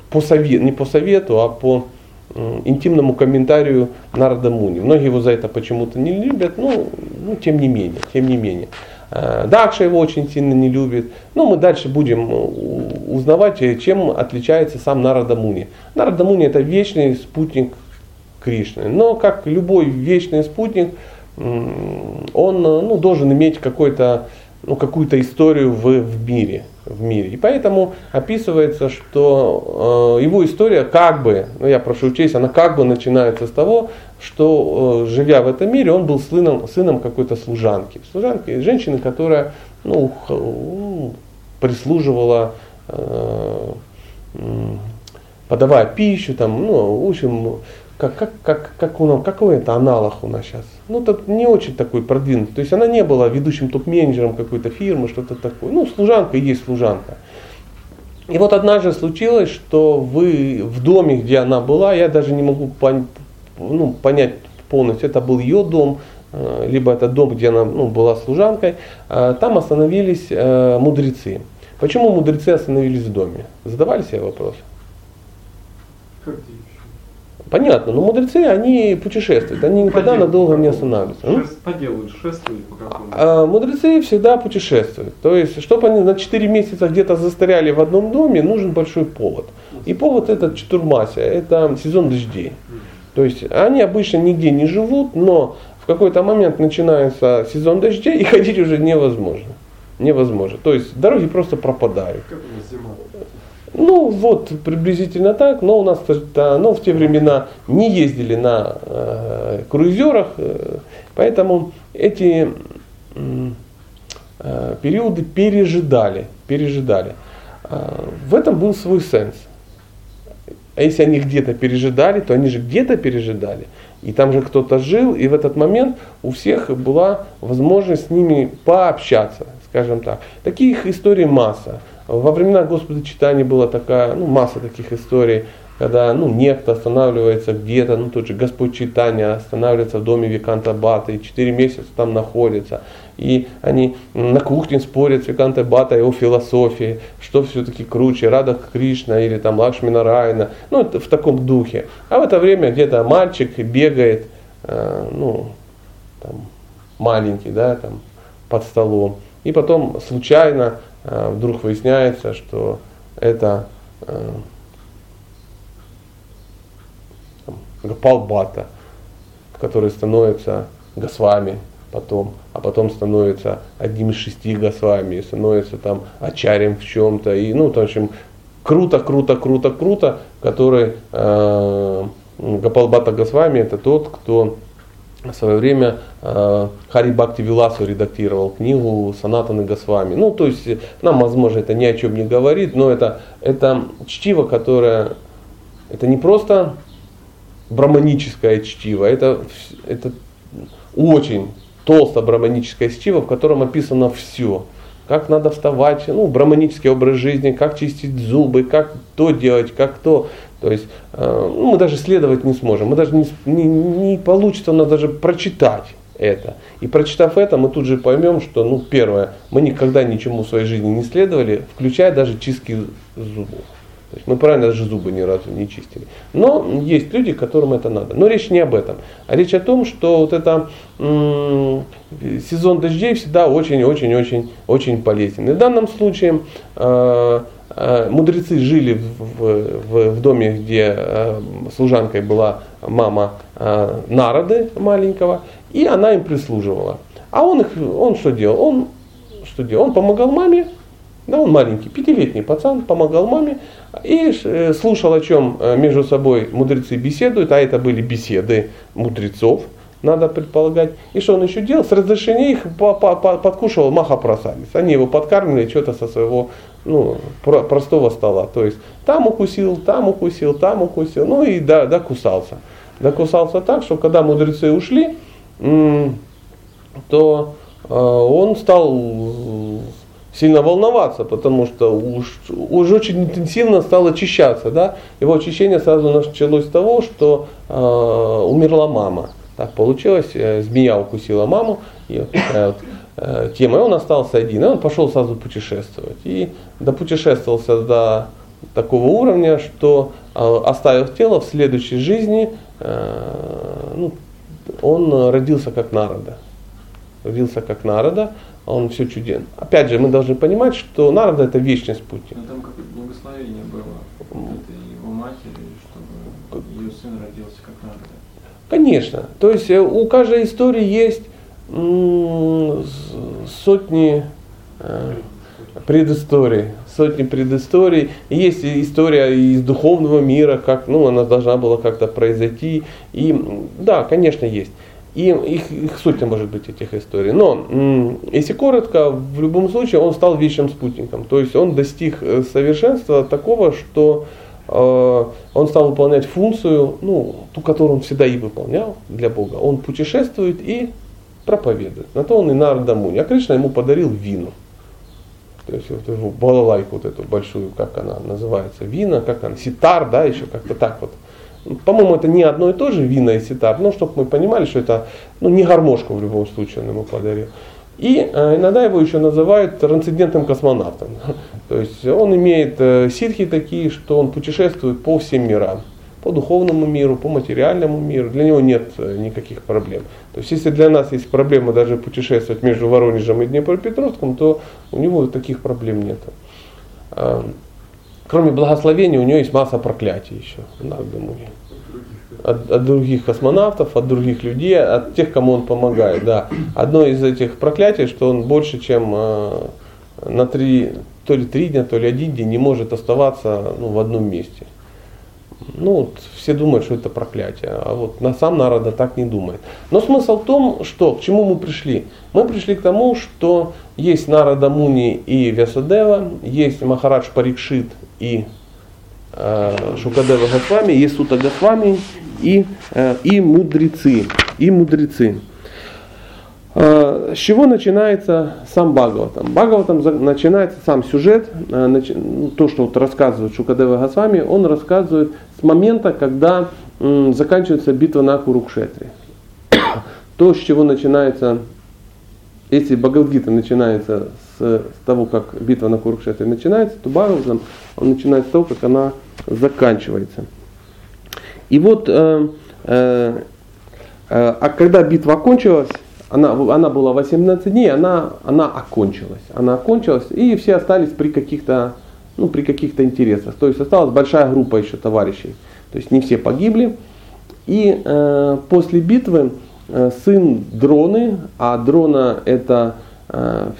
по совету, не по совету, а по интимному комментарию Нарада Муни. Многие его за это почему-то не любят, но ну, тем не менее, тем не менее. Э, Дакша его очень сильно не любит. Ну, мы дальше будем э, узнавать, э, чем отличается сам Нарада Муни. Нарада Муни это вечный спутник Кришны. Но как любой вечный спутник, он ну, должен иметь какой-то ну, какую-то историю в, в мире. В мире. И поэтому описывается, что э, его история как бы, ну я прошу учесть, она как бы начинается с того, что э, живя в этом мире, он был сыном, сыном какой-то служанки. Служанки, женщины, которая ну, прислуживала, э, подавая пищу, там, ну, в общем, как, как, как, как у нас, какой это аналог у нас сейчас? Ну, это не очень такой продвинутый. То есть она не была ведущим топ-менеджером какой-то фирмы, что-то такое. Ну, служанка и есть служанка. И вот однажды случилось, что вы в доме, где она была, я даже не могу пон, ну, понять полностью, это был ее дом, э, либо это дом, где она ну, была служанкой, э, там остановились э, мудрецы. Почему мудрецы остановились в доме? Задавали себе вопрос? Как Понятно, но мудрецы, они путешествуют, они никогда по надолго не останавливаются. Шест, по делу шествуют по какому а, Мудрецы всегда путешествуют. То есть, чтобы они на 4 месяца где-то застряли в одном доме, нужен большой повод. И повод этот Четурмася, это сезон дождей. То есть, они обычно нигде не живут, но в какой-то момент начинается сезон дождей, и (laughs) ходить уже невозможно. Невозможно. То есть, дороги просто пропадают. Как зима? Ну вот приблизительно так, но у нас ну, в те времена не ездили на э, круизерах, э, поэтому эти э, периоды пережидали, пережидали. Э, в этом был свой сенс. А если они где-то пережидали, то они же где-то пережидали. И там же кто-то жил, и в этот момент у всех была возможность с ними пообщаться, скажем так. Таких историй масса. Во времена Господа читания была такая, ну, масса таких историй, когда ну, некто останавливается где-то, ну тот же Господь читания останавливается в доме Виканта Бата и 4 месяца там находится. И они на кухне спорят с Виканта Бата о философии, что все-таки круче, Рада Кришна или там Лакшмина Райна, ну это в таком духе. А в это время где-то мальчик бегает, э, ну, там, маленький, да, там, под столом. И потом случайно вдруг выясняется, что это э, Гапал Бата, который становится Госвами потом, а потом становится одним из шести Госвами, становится там Ачарем в чем-то, и ну, в общем, круто, круто, круто, круто, который э, Гапалбата Госвами это тот, кто в свое время э, Хари Бхакти Виласу редактировал книгу Санатаны Госвами. Ну, то есть, нам, возможно, это ни о чем не говорит, но это, это чтиво, которое, это не просто браманическое чтиво, это, это очень толсто браманическое чтиво, в котором описано все. Как надо вставать, ну, браманический образ жизни, как чистить зубы, как то делать, как то. То есть э, ну, мы даже следовать не сможем, мы даже не, не, не получится у нас даже прочитать это. И прочитав это, мы тут же поймем, что, ну, первое, мы никогда ничему в своей жизни не следовали, включая даже чистки зубов. То есть мы правильно даже зубы ни разу не чистили. Но есть люди, которым это надо. Но речь не об этом. А речь о том, что вот это м- сезон дождей всегда очень-очень-очень очень полезен. И в данном случае э- Э, мудрецы жили в, в, в доме, где э, служанкой была мама э, Народы маленького, и она им прислуживала. А он, их, он что делал? Он, что делал? он помогал маме, да, он маленький, пятилетний пацан, помогал маме и слушал, о чем между собой мудрецы беседуют, а это были беседы мудрецов, надо предполагать. И что он еще делал? С разрешения их подкушивал Маха Просадис. Они его подкармливали что-то со своего ну, простого стола. То есть там укусил, там укусил, там укусил, ну и да, докусался. Докусался так, что когда мудрецы ушли, то э, он стал сильно волноваться, потому что уж, уж очень интенсивно стал очищаться. Да? Его очищение сразу началось с того, что э, умерла мама. Так получилось, э, змея укусила маму, и э, э, тема, и он остался один, и он пошел сразу путешествовать. И допутешествовался до такого уровня, что э, оставив тело в следующей жизни, э, ну, он родился как народа. Родился как народа, он все чуден. Опять же, мы должны понимать, что народа это вечный спутник. Но там какое-то благословение было это его матери, чтобы ее сын родился как народа. Конечно. То есть э, у каждой истории есть сотни э, предысторий, сотни предысторий. Есть история из духовного мира, как ну, она должна была как-то произойти. И да, конечно, есть. И их, их сотня может быть этих историй. Но если коротко, в любом случае он стал вечным спутником. То есть он достиг э, совершенства такого, что Э, он стал выполнять функцию, ну, ту, которую он всегда и выполнял для Бога. Он путешествует и проповедует. На то он и Нарда Муни. А Кришна ему подарил вину. То есть вот эту балалайку вот эту большую, как она называется, вина, как она, ситар, да, еще как-то так вот. По-моему, это не одно и то же вина и ситар, но чтобы мы понимали, что это ну, не гармошку в любом случае он ему подарил. И э, иногда его еще называют трансцендентным космонавтом. (laughs) То есть он имеет э, ситхи такие, что он путешествует по всем мирам. По духовному миру, по материальному миру. Для него нет э, никаких проблем. То есть если для нас есть проблема даже путешествовать между Воронежем и Днепропетровском, то у него таких проблем нет. Кроме благословения у него есть масса проклятий еще. От, от других космонавтов, от других людей, от тех, кому он помогает. Да. Одно из этих проклятий, что он больше, чем э, на три, то ли три дня, то ли один день не может оставаться ну, в одном месте. Ну, вот, все думают, что это проклятие, а вот на сам Нарада так не думает. Но смысл в том, что к чему мы пришли? Мы пришли к тому, что есть Нарада Муни и Вясадева, есть Махарадж Парикшит и э, Шукадева Госвами, есть Сута Госвами и, э, и мудрецы. И мудрецы. Э, с чего начинается сам Бхагаватам? Бхагаватам начинается сам сюжет, э, ну, то, что вот рассказывает Шукадева Госвами, он рассказывает с момента, когда заканчивается битва на Курукшетре. (coughs) То, с чего начинается, если Бхагавадгита начинается с, с того, как битва на Курукшетре начинается, то Бхагаватам он начинается с того, как она заканчивается. И вот, э, э, э, а когда битва окончилась, она, она была 18 дней, она, она окончилась. Она окончилась, и все остались при каких-то ну, при каких-то интересах. То есть осталась большая группа еще товарищей. То есть не все погибли. И э, после битвы э, сын Дроны, а Дрона это, э,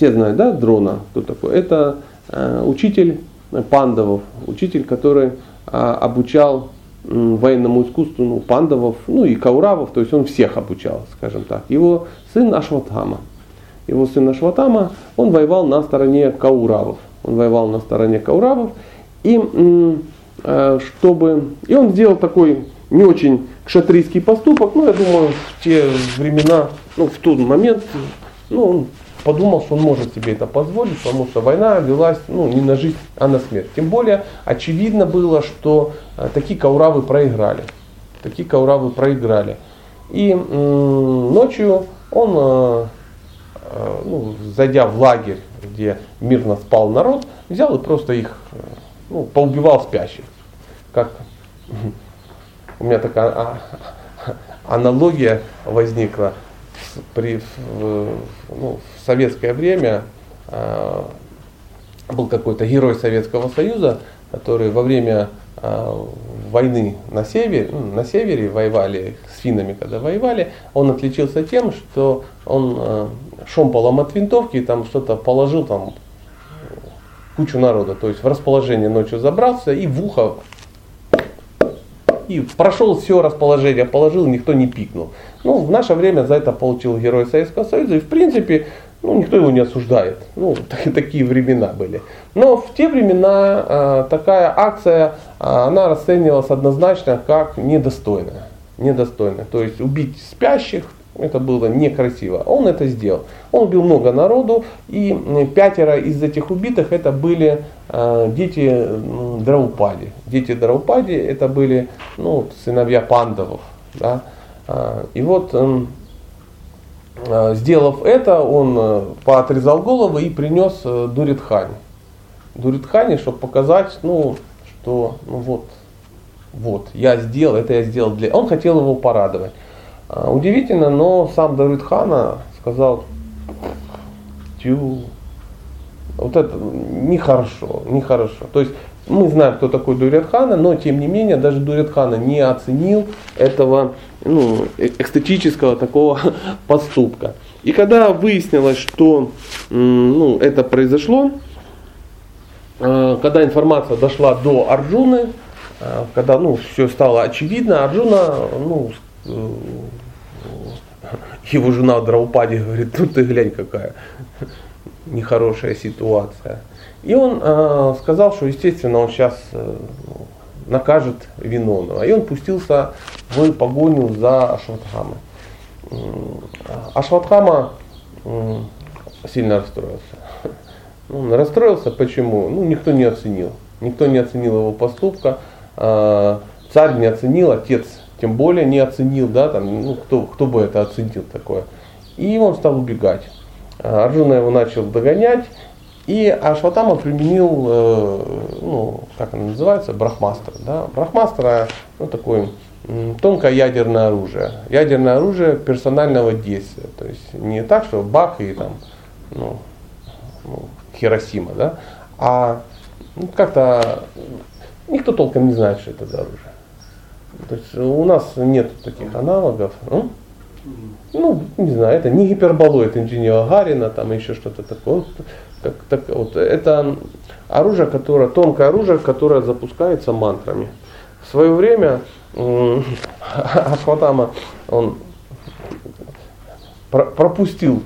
все знают, да, Дрона, кто такой? Это э, учитель пандавов, учитель, который э, обучал военному искусству ну, пандавов, ну и кауравов, то есть он всех обучал, скажем так. Его сын Ашватама. Его сын Ашватама, он воевал на стороне кауравов. Он воевал на стороне кауравов. И, э, чтобы, и он сделал такой не очень кшатрийский поступок, но я думаю, в те времена, ну, в тот момент, ну, он подумал, что он может себе это позволить, потому что война велась ну, не на жизнь, а на смерть. Тем более очевидно было, что э, такие кауравы проиграли. Такие кауравы проиграли. И м- ночью он, э, э, ну, зайдя в лагерь, где мирно спал народ, взял и просто их э, ну, поубивал спящих. Как (laughs) у меня такая а, (laughs) аналогия возникла при, в, ну, в советское время э, был какой-то герой Советского Союза, который во время э, войны на севере, ну, на севере воевали с финнами, когда воевали, он отличился тем, что он э, шомполом от винтовки там что-то положил там кучу народа, то есть в расположение ночью забрался и в ухо и прошел все расположение, положил, никто не пикнул. Ну, в наше время за это получил Герой Советского Союза, и в принципе, ну, никто его не осуждает. Ну, (laughs) такие времена были. Но в те времена э, такая акция, э, она расценивалась однозначно как недостойная. Недостойная. То есть убить спящих, это было некрасиво. Он это сделал. Он убил много народу, и пятеро из этих убитых это были э, дети Драупади. Дети Драупади это были ну, сыновья пандавов. Да? А, и вот, эм, а, сделав это, он э, поотрезал головы и принес э, Дуритхани. Дуритхани, чтобы показать, ну, что, ну вот, вот, я сделал, это я сделал для... Он хотел его порадовать. А, удивительно, но сам Дуритхана сказал, тю, вот это нехорошо, нехорошо. То есть мы знаем, кто такой Дурятхана, но тем не менее даже Дурятхана не оценил этого ну, эстетического такого (laughs) поступка. И когда выяснилось, что ну, это произошло, э, когда информация дошла до Арджуны, э, когда ну, все стало очевидно, Арджуна, ну, э, его жена Драупади говорит, ну ты глянь какая нехорошая ситуация. И он э, сказал, что естественно он сейчас э, накажет Винонова. И он пустился в погоню за Ашватхамой. Ашватхама сильно расстроился. Он расстроился, почему? Ну, никто не оценил. Никто не оценил его поступка. А, царь не оценил, отец тем более не оценил, да, там, ну, кто, кто бы это оценил такое. И он стал убегать. А, Арджуна его начал догонять, и Ашватама применил, э, ну, как оно называется, брахмастер. Да? Брахмастер, ну, такое тонкое ядерное оружие. Ядерное оружие персонального действия. То есть не так, что бах и там, ну, ну Хиросима, да, а ну, как-то никто толком не знает, что это за оружие. То есть у нас нет таких аналогов. Ну, не знаю, это не гиперболоид инженера Гарина, там еще что-то такое. Как, так, вот, это оружие, которое, тонкое оружие, которое запускается мантрами. В свое время (laughs) Ашватама, он пропустил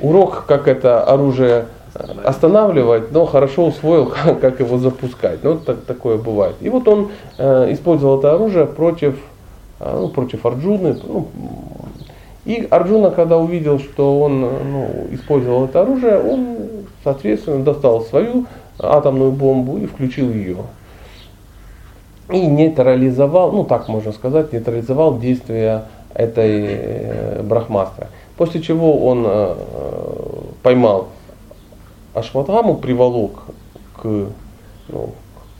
урок, как это оружие останавливать, но хорошо усвоил, (laughs) как, его запускать. Ну, так, такое бывает. И вот он э, использовал это оружие против, э, ну, против Арджуны. Ну, и Арджуна, когда увидел, что он ну, использовал это оружие, он, соответственно, достал свою атомную бомбу и включил ее. И нейтрализовал, ну так можно сказать, нейтрализовал действия этой э, брахмастра. После чего он э, поймал Ашватхаму приволок к, ну,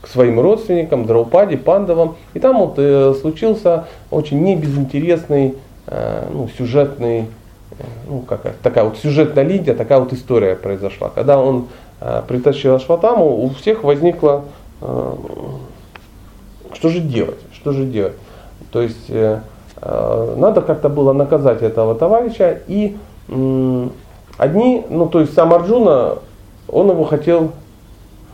к своим родственникам, Драупаде, Пандавам. И там вот э, случился очень небезынтересный э, ну, сюжетный, э, ну, какая, такая вот сюжетная линия, такая вот история произошла. Когда он э, притащил Ашватаму, у всех возникло, э, что же делать, что же делать. То есть э, э, надо как-то было наказать этого товарища и э, Одни, ну то есть сам Арджуна он его хотел,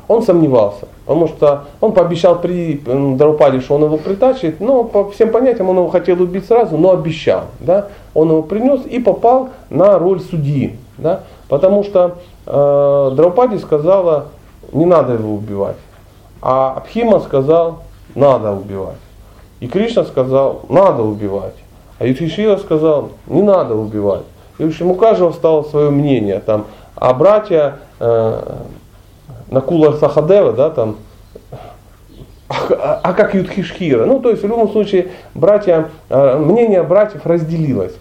он сомневался, потому что он пообещал при Драупаде, что он его притащит, но по всем понятиям он его хотел убить сразу, но обещал. Да? Он его принес и попал на роль судьи. Да? Потому что э, Драупади сказала, не надо его убивать. А Абхима сказал, надо убивать. И Кришна сказал, надо убивать. А Юдхишира сказал, не надо убивать. И в общем у каждого стало свое мнение. Там, а братья э, Накула Сахадева, да, там, а, а как Юдхишхира? Ну, то есть в любом случае братья, э, мнение братьев разделилось.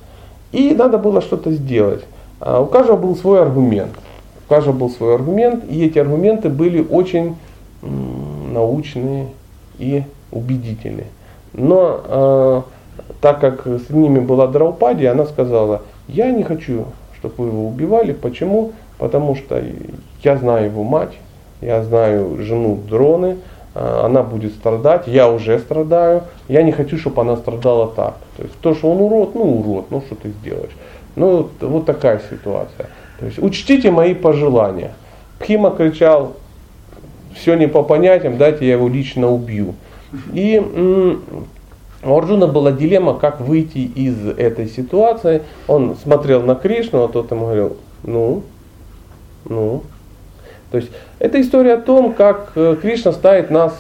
И надо было что-то сделать. А у каждого был свой аргумент. У каждого был свой аргумент, и эти аргументы были очень м, научные и убедительные. Но э, так как с ними была Драупади, она сказала, я не хочу, чтобы вы его убивали. Почему? Потому что я знаю его мать, я знаю жену Дроны, а, она будет страдать, я уже страдаю, я не хочу, чтобы она страдала так. То есть то, что он урод, ну урод, ну что ты сделаешь. Ну вот, такая ситуация. То есть учтите мои пожелания. Пхима кричал, все не по понятиям, дайте я его лично убью. И у Арджуна была дилемма, как выйти из этой ситуации. Он смотрел на Кришну, а тот ему говорил, ну, ну. То есть это история о том, как э, Кришна ставит нас,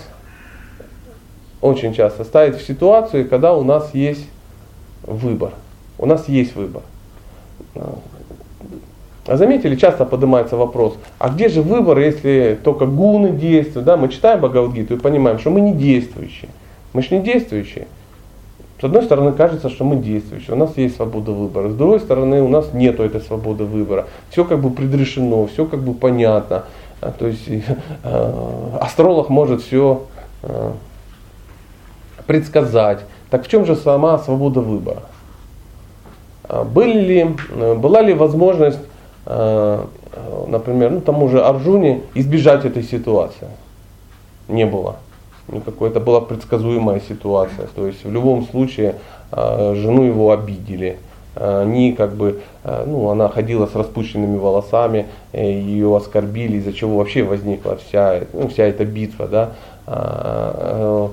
очень часто ставит в ситуацию, когда у нас есть выбор. У нас есть выбор. А заметили, часто поднимается вопрос, а где же выбор, если только гуны действуют? Да? Мы читаем Бхагавадгиту и понимаем, что мы не действующие. Мы же не действующие. С одной стороны, кажется, что мы действующие, у нас есть свобода выбора. С другой стороны, у нас нет этой свободы выбора. Все как бы предрешено, все как бы понятно. А, то есть э, астролог может все э, предсказать. Так в чем же сама свобода выбора? А были ли, э, была ли возможность, например, ну, тому же Арджуне избежать этой ситуации? Не было никакой, это была предсказуемая ситуация. То есть в любом случае э, жену его обидели. Они как бы, э, ну, она ходила с распущенными волосами, э, ее оскорбили, из-за чего вообще возникла вся, ну, вся эта битва, да. А,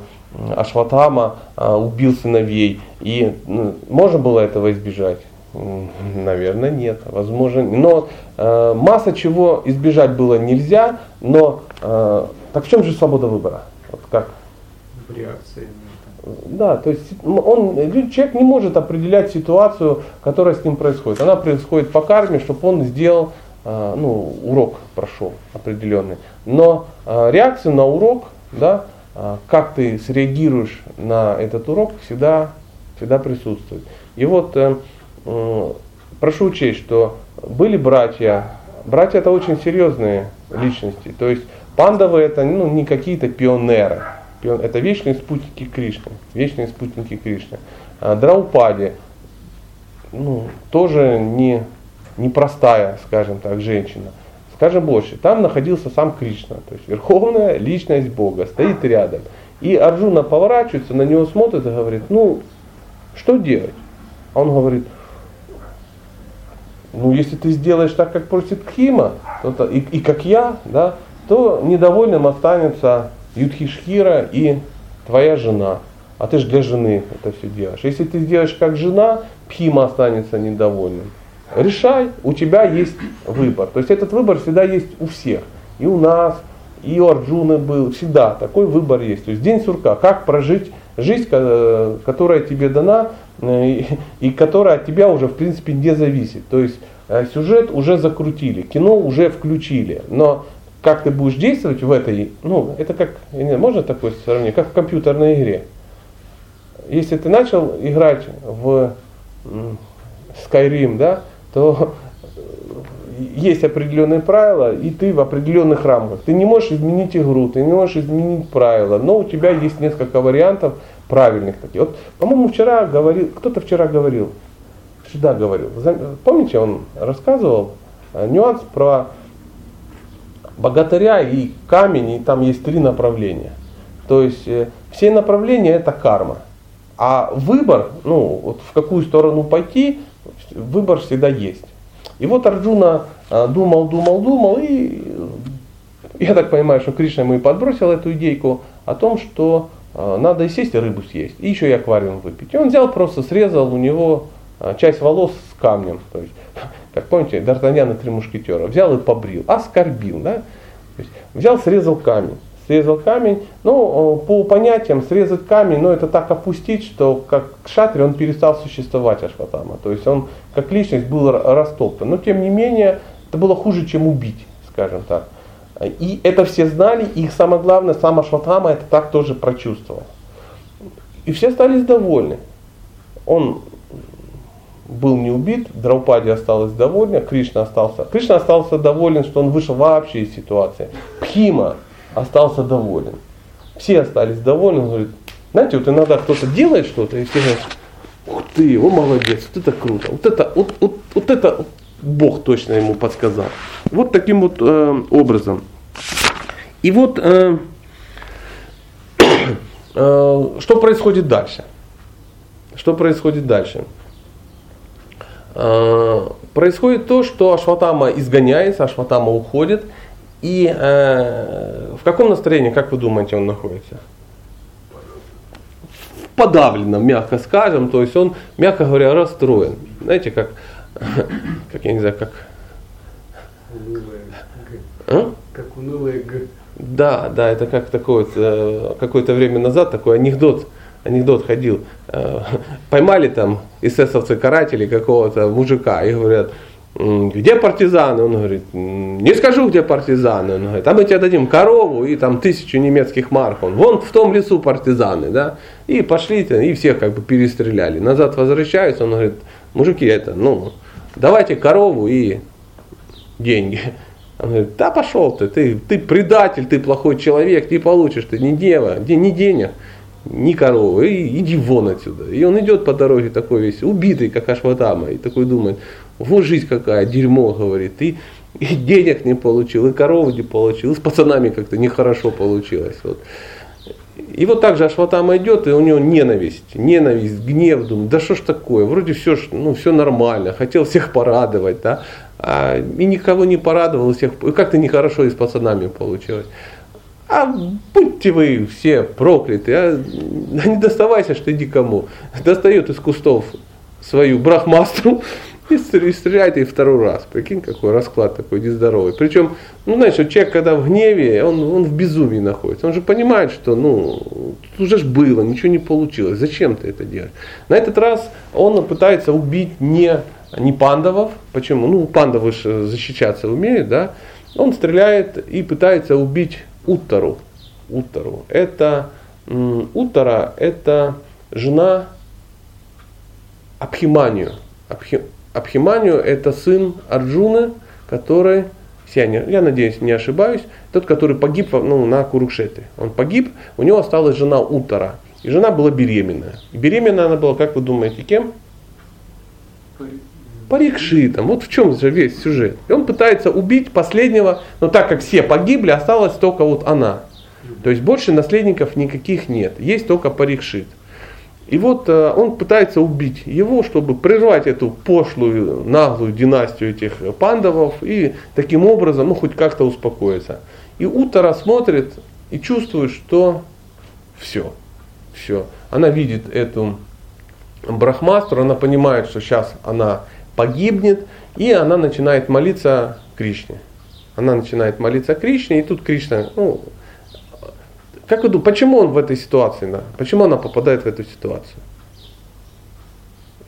Ашватама убил сыновей. И ну, можно было этого избежать? Наверное, нет. Возможно. Но э, масса чего избежать было нельзя, но э, так в чем же свобода выбора? Вот как? В реакции Да, то есть он, человек не может определять ситуацию, которая с ним происходит. Она происходит по карме, чтобы он сделал э, ну, урок прошел определенный. Но э, реакция на урок, да, э, как ты среагируешь на этот урок, всегда, всегда присутствует. И вот э, прошу учесть, что были братья, братья это очень серьезные личности, то есть пандавы это ну, не какие-то пионеры, это вечные спутники Кришны, вечные спутники Кришны. А Драупади, ну, тоже не, непростая, скажем так, женщина. Скажем больше, там находился сам Кришна, то есть верховная личность Бога, стоит рядом. И Арджуна поворачивается, на него смотрит и говорит, ну, что делать? А он говорит, ну, если ты сделаешь так, как просит Кхима, то, и, и как я, да, то недовольным останется Юдхишхира и твоя жена. А ты же для жены это все делаешь. Если ты сделаешь как жена, Пхима останется недовольным. Решай, у тебя есть выбор. То есть этот выбор всегда есть у всех. И у нас, и у Арджуны был. Всегда такой выбор есть. То есть день сурка, как прожить жизнь, которая тебе дана, э, и которая от тебя уже в принципе не зависит. То есть э, сюжет уже закрутили, кино уже включили. Но как ты будешь действовать в этой, ну, это как, не знаю, можно такое сравнение, как в компьютерной игре. Если ты начал играть в Skyrim, да, то (laughs) есть определенные правила, и ты в определенных рамках. Ты не можешь изменить игру, ты не можешь изменить правила, но у тебя есть несколько вариантов правильных таких. Вот, по-моему, вчера говорил, кто-то вчера говорил, всегда говорил. Помните, он рассказывал э, нюанс про богатыря и камень, и там есть три направления. То есть э, все направления это карма. А выбор, ну, вот в какую сторону пойти, выбор всегда есть. И вот Арджуна э, думал, думал, думал, и э, я так понимаю, что Кришна ему и подбросил эту идейку о том, что надо и сесть и рыбу съесть, и еще и аквариум выпить. И он взял, просто срезал у него часть волос с камнем. То есть (laughs) как помните, Д'Артаньян и три мушкетера, взял и побрил, оскорбил, да? То есть взял, срезал камень, срезал камень, ну, по понятиям, срезать камень, ну, это так опустить, что как шатре он перестал существовать, Ашватама. То есть он как личность был растоптан. Но, тем не менее, это было хуже, чем убить, скажем так. И это все знали, и самое главное, сам Ашватама это так тоже прочувствовал. И все остались довольны. Он был не убит, Драупади осталась довольна, Кришна остался. Кришна остался доволен, что он вышел вообще из ситуации. Пхима остался доволен. Все остались довольны. Он говорит, знаете, вот иногда кто-то делает что-то, и все говорят, ух ты, о молодец, вот это круто, вот это, вот, вот, вот это Бог точно ему подсказал. Вот таким вот э, образом. И вот э, (clears throat) э, что происходит дальше? Что происходит дальше? Э, происходит то, что Ашватама изгоняется, Ашватама уходит. И э, в каком настроении, как вы думаете, он находится? В подавленном, мягко скажем, то есть он, мягко говоря, расстроен. Знаете, как, (coughs) как я не знаю, как... А? Как унылое Г. Да, да, это как такое, э, какое-то время назад такой анекдот анекдот ходил, э, (laughs) поймали там эсэсовцы каратели какого-то мужика и говорят, где партизаны? Он говорит, не скажу, где партизаны. Он говорит, а мы тебе дадим корову и там тысячу немецких марк. Он, вон в том лесу партизаны, да. И пошли, и всех как бы перестреляли. Назад возвращаются, он говорит, мужики, это, ну, давайте корову и деньги. Он говорит, да пошел ты, ты, ты предатель, ты плохой человек, не получишь ты ни дева, ни денег ни коровы, и иди вон отсюда. И он идет по дороге такой весь убитый, как Ашватама, и такой думает, вот жизнь какая, дерьмо, говорит, и, и денег не получил, и корову не получил, и с пацанами как-то нехорошо получилось. Вот. И вот так же Ашватама идет, и у него ненависть, ненависть, гнев, думает, да что ж такое, вроде все, ну, все нормально, хотел всех порадовать, да, а, и никого не порадовал, всех, как-то нехорошо и с пацанами получилось. А будьте вы все прокляты, а не доставайся что никому. Достает из кустов свою брахмастру и стреляет ей второй раз. Прикинь, какой расклад такой нездоровый. Причем, ну знаешь, человек, когда в гневе, он, он в безумии находится. Он же понимает, что ну, уже ж было, ничего не получилось. Зачем ты это делаешь? На этот раз он пытается убить не не пандавов. Почему? Ну, пандавы же защищаться умеют, да. Он стреляет и пытается убить Уттару. Уттару. Это Уттара это жена Абхиманию. Абхи, Абхиманию это сын Арджуны, который, я, не, я надеюсь, не ошибаюсь, тот, который погиб ну, на Курукшете. Он погиб, у него осталась жена Уттара. И жена была беременная. И беременная она была, как вы думаете, кем? Парикшитом. Вот в чем же весь сюжет. И он пытается убить последнего, но так как все погибли, осталась только вот она. То есть больше наследников никаких нет. Есть только Парикшит. И вот э, он пытается убить его, чтобы прервать эту пошлую, наглую династию этих пандавов и таким образом, ну, хоть как-то успокоиться. И Утара смотрит и чувствует, что все, все. Она видит эту брахмастру, она понимает, что сейчас она погибнет, и она начинает молиться Кришне. Она начинает молиться Кришне, и тут Кришна, ну, как вы думаете, почему он в этой ситуации, да? почему она попадает в эту ситуацию?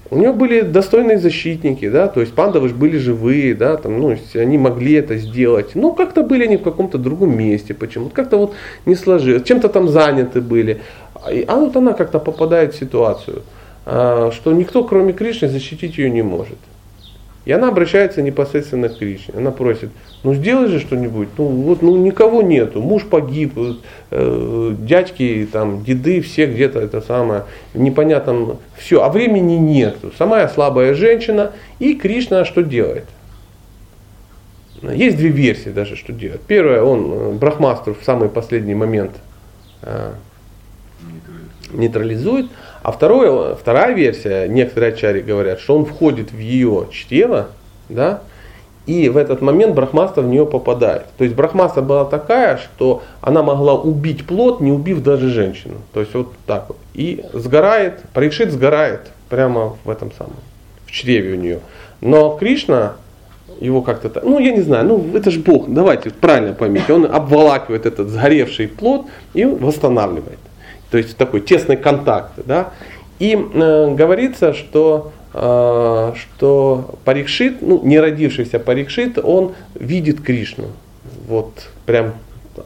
У нее были достойные защитники, да, то есть пандавы же были живые, да, там, ну, они могли это сделать. Ну, как-то были они в каком-то другом месте почему-то, как-то вот не сложилось, чем-то там заняты были. А вот она как-то попадает в ситуацию, а, что никто, кроме Кришны, защитить ее не может. И она обращается непосредственно к Кришне. Она просит, ну сделай же что-нибудь. Ну вот ну никого нету. Муж погиб, э, дядьки, там, деды, все где-то это самое. Непонятно. Все. А времени нету. Сама я слабая женщина. И Кришна что делает? Есть две версии даже, что делать. Первая, он, э, Брахмастру в самый последний момент э, нейтрализует. А второе, вторая версия, некоторые ачари говорят, что он входит в ее чрево, да, и в этот момент брахмаста в нее попадает. То есть брахмаста была такая, что она могла убить плод, не убив даже женщину. То есть вот так вот. И сгорает, парикшит сгорает прямо в этом самом, в чреве у нее. Но Кришна его как-то, ну я не знаю, ну это же Бог, давайте правильно поймите, он обволакивает этот сгоревший плод и восстанавливает. То есть такой тесный контакт. Да? И э, говорится, что, э, что Парикшит, ну, не родившийся Парикшит, он видит Кришну. Вот прям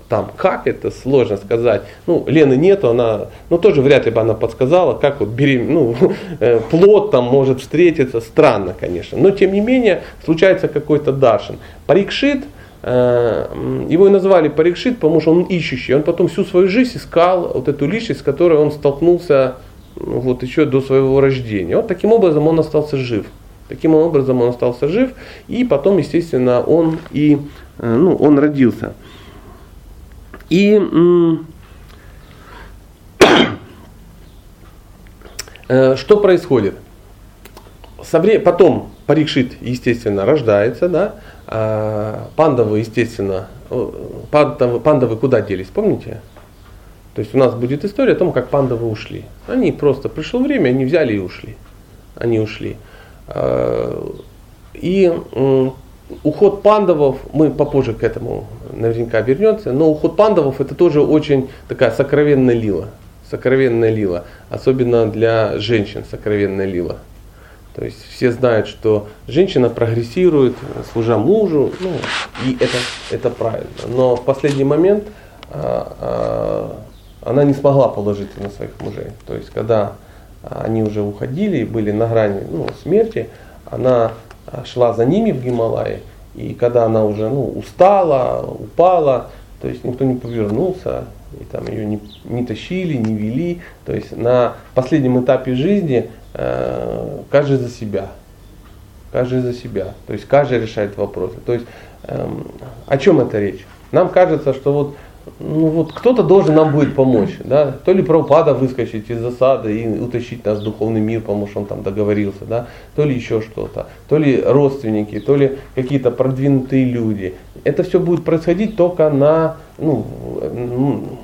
там, как это, сложно сказать. Ну, Лены нету, она, ну, тоже вряд ли бы она подсказала, как вот берем, ну, (laughs) э, плод там может встретиться, странно, конечно. Но, тем не менее, случается какой-то даршин. Парикшит, его и назвали Парикшит, потому что он ищущий. Он потом всю свою жизнь искал вот эту личность, с которой он столкнулся ну, вот еще до своего рождения. Вот таким образом он остался жив. Таким образом он остался жив, и потом, естественно, он и э, ну, он родился. И (coughs) э, что происходит? Потом Парикшит, естественно, рождается, да, пандавы, естественно, пандавы, пандавы куда делись, помните? То есть у нас будет история о том, как пандавы ушли. Они просто, пришло время, они взяли и ушли. Они ушли. А, и уход пандавов, мы попозже к этому наверняка вернемся, но уход пандавов это тоже очень такая сокровенная лила. Сокровенная лила. Особенно для женщин сокровенная лила. То есть все знают, что женщина прогрессирует, служа мужу, ну, и это, это правильно. Но в последний момент а, а, она не смогла положить на своих мужей. То есть когда они уже уходили были на грани ну, смерти, она шла за ними в Гималае, и когда она уже ну, устала, упала, то есть никто не повернулся, и там ее не, не тащили, не вели. То есть на последнем этапе жизни каждый за себя. Каждый за себя. То есть каждый решает вопросы. То есть эм, о чем это речь? Нам кажется, что вот, ну вот кто-то должен нам будет помочь. Да? То ли Прабхупада выскочить из засады и утащить нас в духовный мир, потому что он там договорился, да? то ли еще что-то, то ли родственники, то ли какие-то продвинутые люди. Это все будет происходить только на, ну, ну,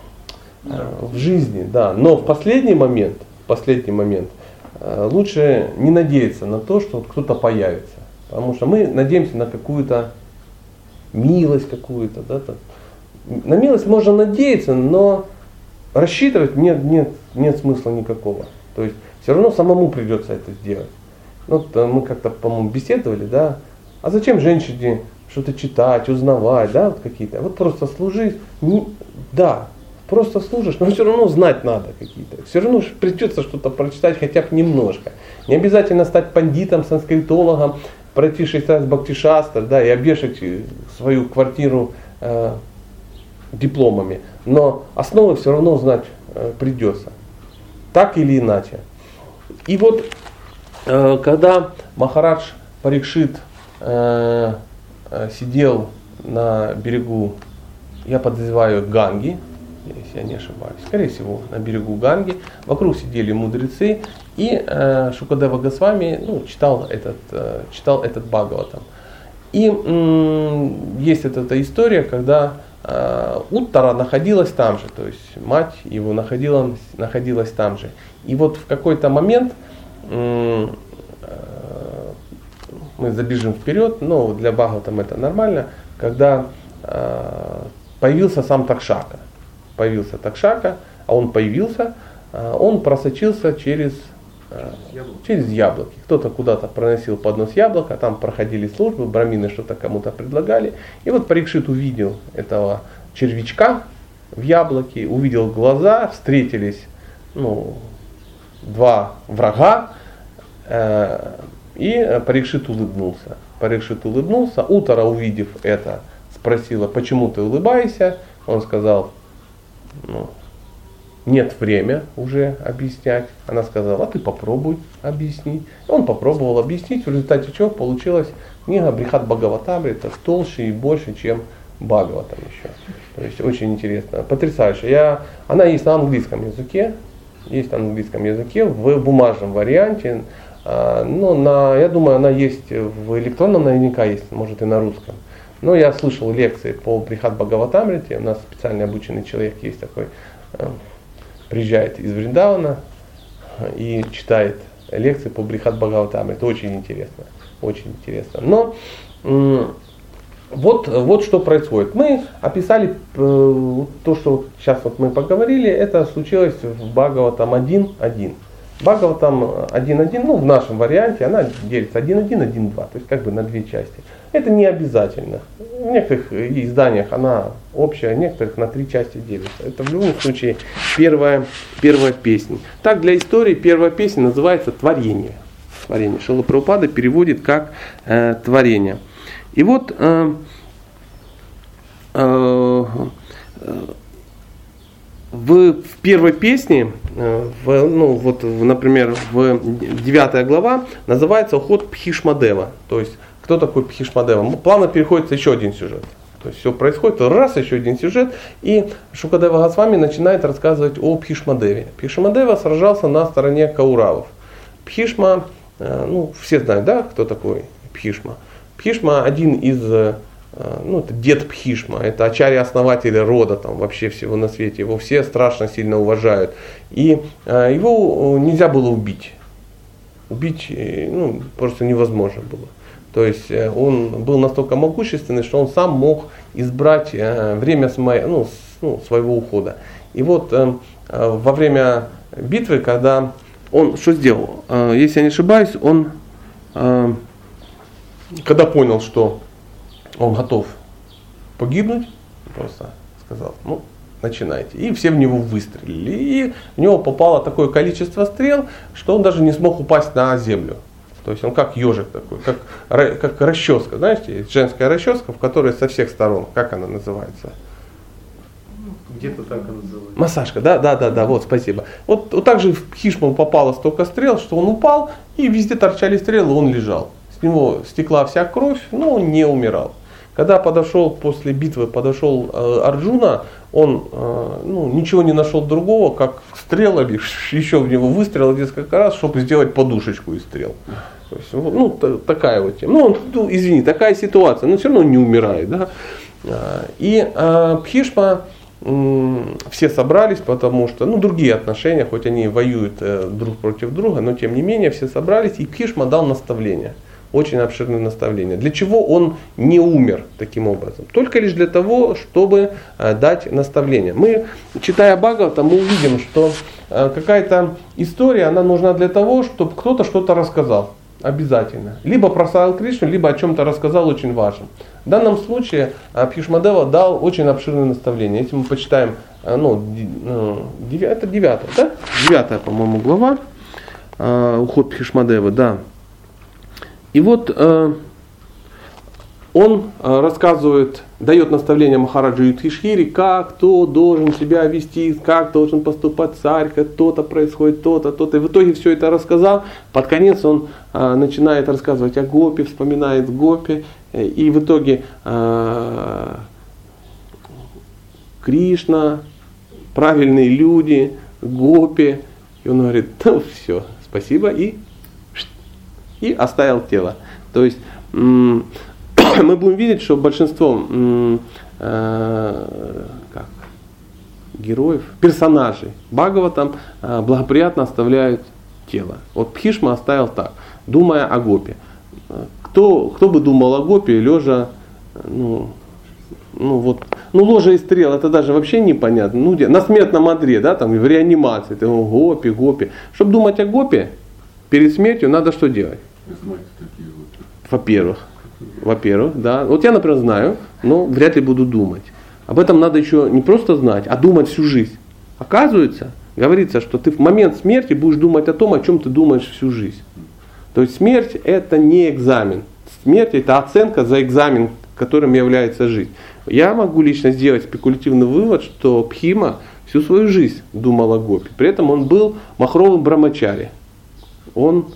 в жизни, да. Но в последний момент, в последний момент – Э, лучше не надеяться на то, что вот кто-то появится. Потому что мы надеемся на какую-то милость какую-то. Да, там. На милость можно надеяться, но рассчитывать нет, нет, нет смысла никакого. То есть все равно самому придется это сделать. Ну, мы как-то, по-моему, беседовали, да, а зачем женщине что-то читать, узнавать, да, вот какие-то. Вот просто служи, не, да, просто служишь, но все равно знать надо какие-то. Все равно придется что-то прочитать хотя бы немножко. Не обязательно стать пандитом, санскритологом, пройти шесть раз бхактишастр, да, и обвешать свою квартиру э, дипломами. Но основы все равно знать э, придется. Так или иначе. И вот э, когда Махарадж Парикшит э, э, сидел на берегу, я подозреваю, Ганги, если я не ошибаюсь, скорее всего, на берегу Ганги, вокруг сидели мудрецы, и э, Шукадева Госвами ну, читал, этот, э, читал этот Бхагаватам. И м- есть эта, эта история, когда э, Уттара находилась там же, то есть мать его находила, находилась там же. И вот в какой-то момент э, мы забежим вперед, но для Бхагаватам это нормально, когда э, появился сам Такшака. Появился Такшака, а он появился, э, он просочился через Яблоки. через яблоки. Кто-то куда-то проносил поднос яблока, там проходили службы, брамины что-то кому-то предлагали. И вот Парикшит увидел этого червячка в яблоке, увидел глаза, встретились ну, два врага, э, и Парикшит улыбнулся. Парикшит улыбнулся, Утара, увидев это, спросила, почему ты улыбаешься? Он сказал, ну, нет время уже объяснять. Она сказала, а ты попробуй объяснить. Он попробовал объяснить, в результате чего получилась книга Брихат Бхагаватамри, это толще и больше, чем Бхагаватам еще. То есть очень интересно, потрясающе. Я, она есть на английском языке, есть на английском языке в бумажном варианте, а, но на, я думаю, она есть в электронном наверняка есть, может и на русском. Но я слышал лекции по Брихат Бхагаватамрите, у нас специально обученный человек есть такой, э, приезжает из Вриндауна и читает лекции по Брихат Бхагаватам. Это очень интересно. Очень интересно. Но вот, вот что происходит. Мы описали э, то, что сейчас вот мы поговорили, это случилось в Бхагаватам 1.1. Бхагаватам 1.1, ну в нашем варианте, она делится 1.1, 1.2, то есть как бы на две части. Это не обязательно. В некоторых изданиях она общая, в некоторых на три части делится. Это в любом случае первая, первая песня. Так, для истории первая песня называется «Творение». Творение. Шила Прабхупада переводит как э, «Творение». И вот э, э, в, в первой песне, э, в, ну, вот, например, в 9 глава называется уход Пхишмадева. То есть, кто такой Пхишмадева? Плавно переходит еще один сюжет. То есть все происходит, раз, еще один сюжет, и Шукадева Госвами начинает рассказывать о Пхишмадеве. Пхишмадева сражался на стороне Кауравов. Пхишма, э, ну, все знают, да, кто такой Пхишма. Пхишма один из э, ну, это дед Пхишма, это ачари основатели рода там вообще всего на свете, его все страшно сильно уважают. И э, его нельзя было убить. Убить ну, просто невозможно было. То есть он был настолько могущественный, что он сам мог избрать время своей, ну, ну, своего ухода. И вот во время битвы, когда он что сделал? Если я не ошибаюсь, он когда понял, что он готов погибнуть, просто сказал, ну, начинайте. И все в него выстрелили. И в него попало такое количество стрел, что он даже не смог упасть на землю. То есть он как ежик такой, как, как расческа, знаете, женская расческа, в которой со всех сторон, как она называется? Где-то так она называется. Массажка, да, да, да, да, вот, спасибо. Вот, вот так же в Хишму попало столько стрел, что он упал, и везде торчали стрелы, он лежал. С него стекла вся кровь, но он не умирал. Когда подошел после битвы, подошел э, Арджуна, он э, ну, ничего не нашел другого, как стрелами, еще в него выстрелил несколько раз, чтобы сделать подушечку из стрел. То есть, ну, такая вот тема. Ну, он, ну, извини, такая ситуация, но все равно не умирает. Да? А, и э, Пхишма все собрались, потому что, ну, другие отношения, хоть они воюют э, друг против друга, но тем не менее все собрались, и Пхишма дал наставление – очень обширное наставление. Для чего он не умер таким образом? Только лишь для того, чтобы э, дать наставление. Мы, читая Бхагавата, мы увидим, что э, какая-то история, она нужна для того, чтобы кто-то что-то рассказал. Обязательно. Либо прославил Кришну, либо о чем-то рассказал очень важном. В данном случае а, Пхишмадева дал очень обширное наставление. Если мы почитаем, ну, это девятая, да? Девятая, по-моему, глава. Уход Пхишмадевы, да. И вот он рассказывает, дает наставление Махараджу Юдхишхири, как кто должен себя вести, как должен поступать царь, как то-то происходит, то-то, то-то. И в итоге все это рассказал. Под конец он начинает рассказывать о Гопе, вспоминает Гопе. И в итоге Кришна, правильные люди, Гопи. И он говорит, ну все, спасибо, и, и оставил тело. То есть (coughs) мы будем видеть, что большинство э, как, героев, персонажей Бхагаватам э, благоприятно оставляют тело. Вот Пхишма оставил так, думая о Гопе. Кто, кто бы думал о Гопе, лежа, ну, ну вот, ну ложа и стрел, это даже вообще непонятно. Ну, где, на смертном одре, да, там, в реанимации, ты, о, Гопи, Гопи. Чтобы думать о Гопе, перед смертью надо что делать? Во-первых, во-первых, да. Вот я, например, знаю, но вряд ли буду думать. Об этом надо еще не просто знать, а думать всю жизнь. Оказывается, говорится, что ты в момент смерти будешь думать о том, о чем ты думаешь всю жизнь. То есть смерть это не экзамен. Смерть это оценка за экзамен, которым является жизнь. Я могу лично сделать спекулятивный вывод, что Пхима всю свою жизнь думал о Гопе. При этом он был махровым брамачари. Он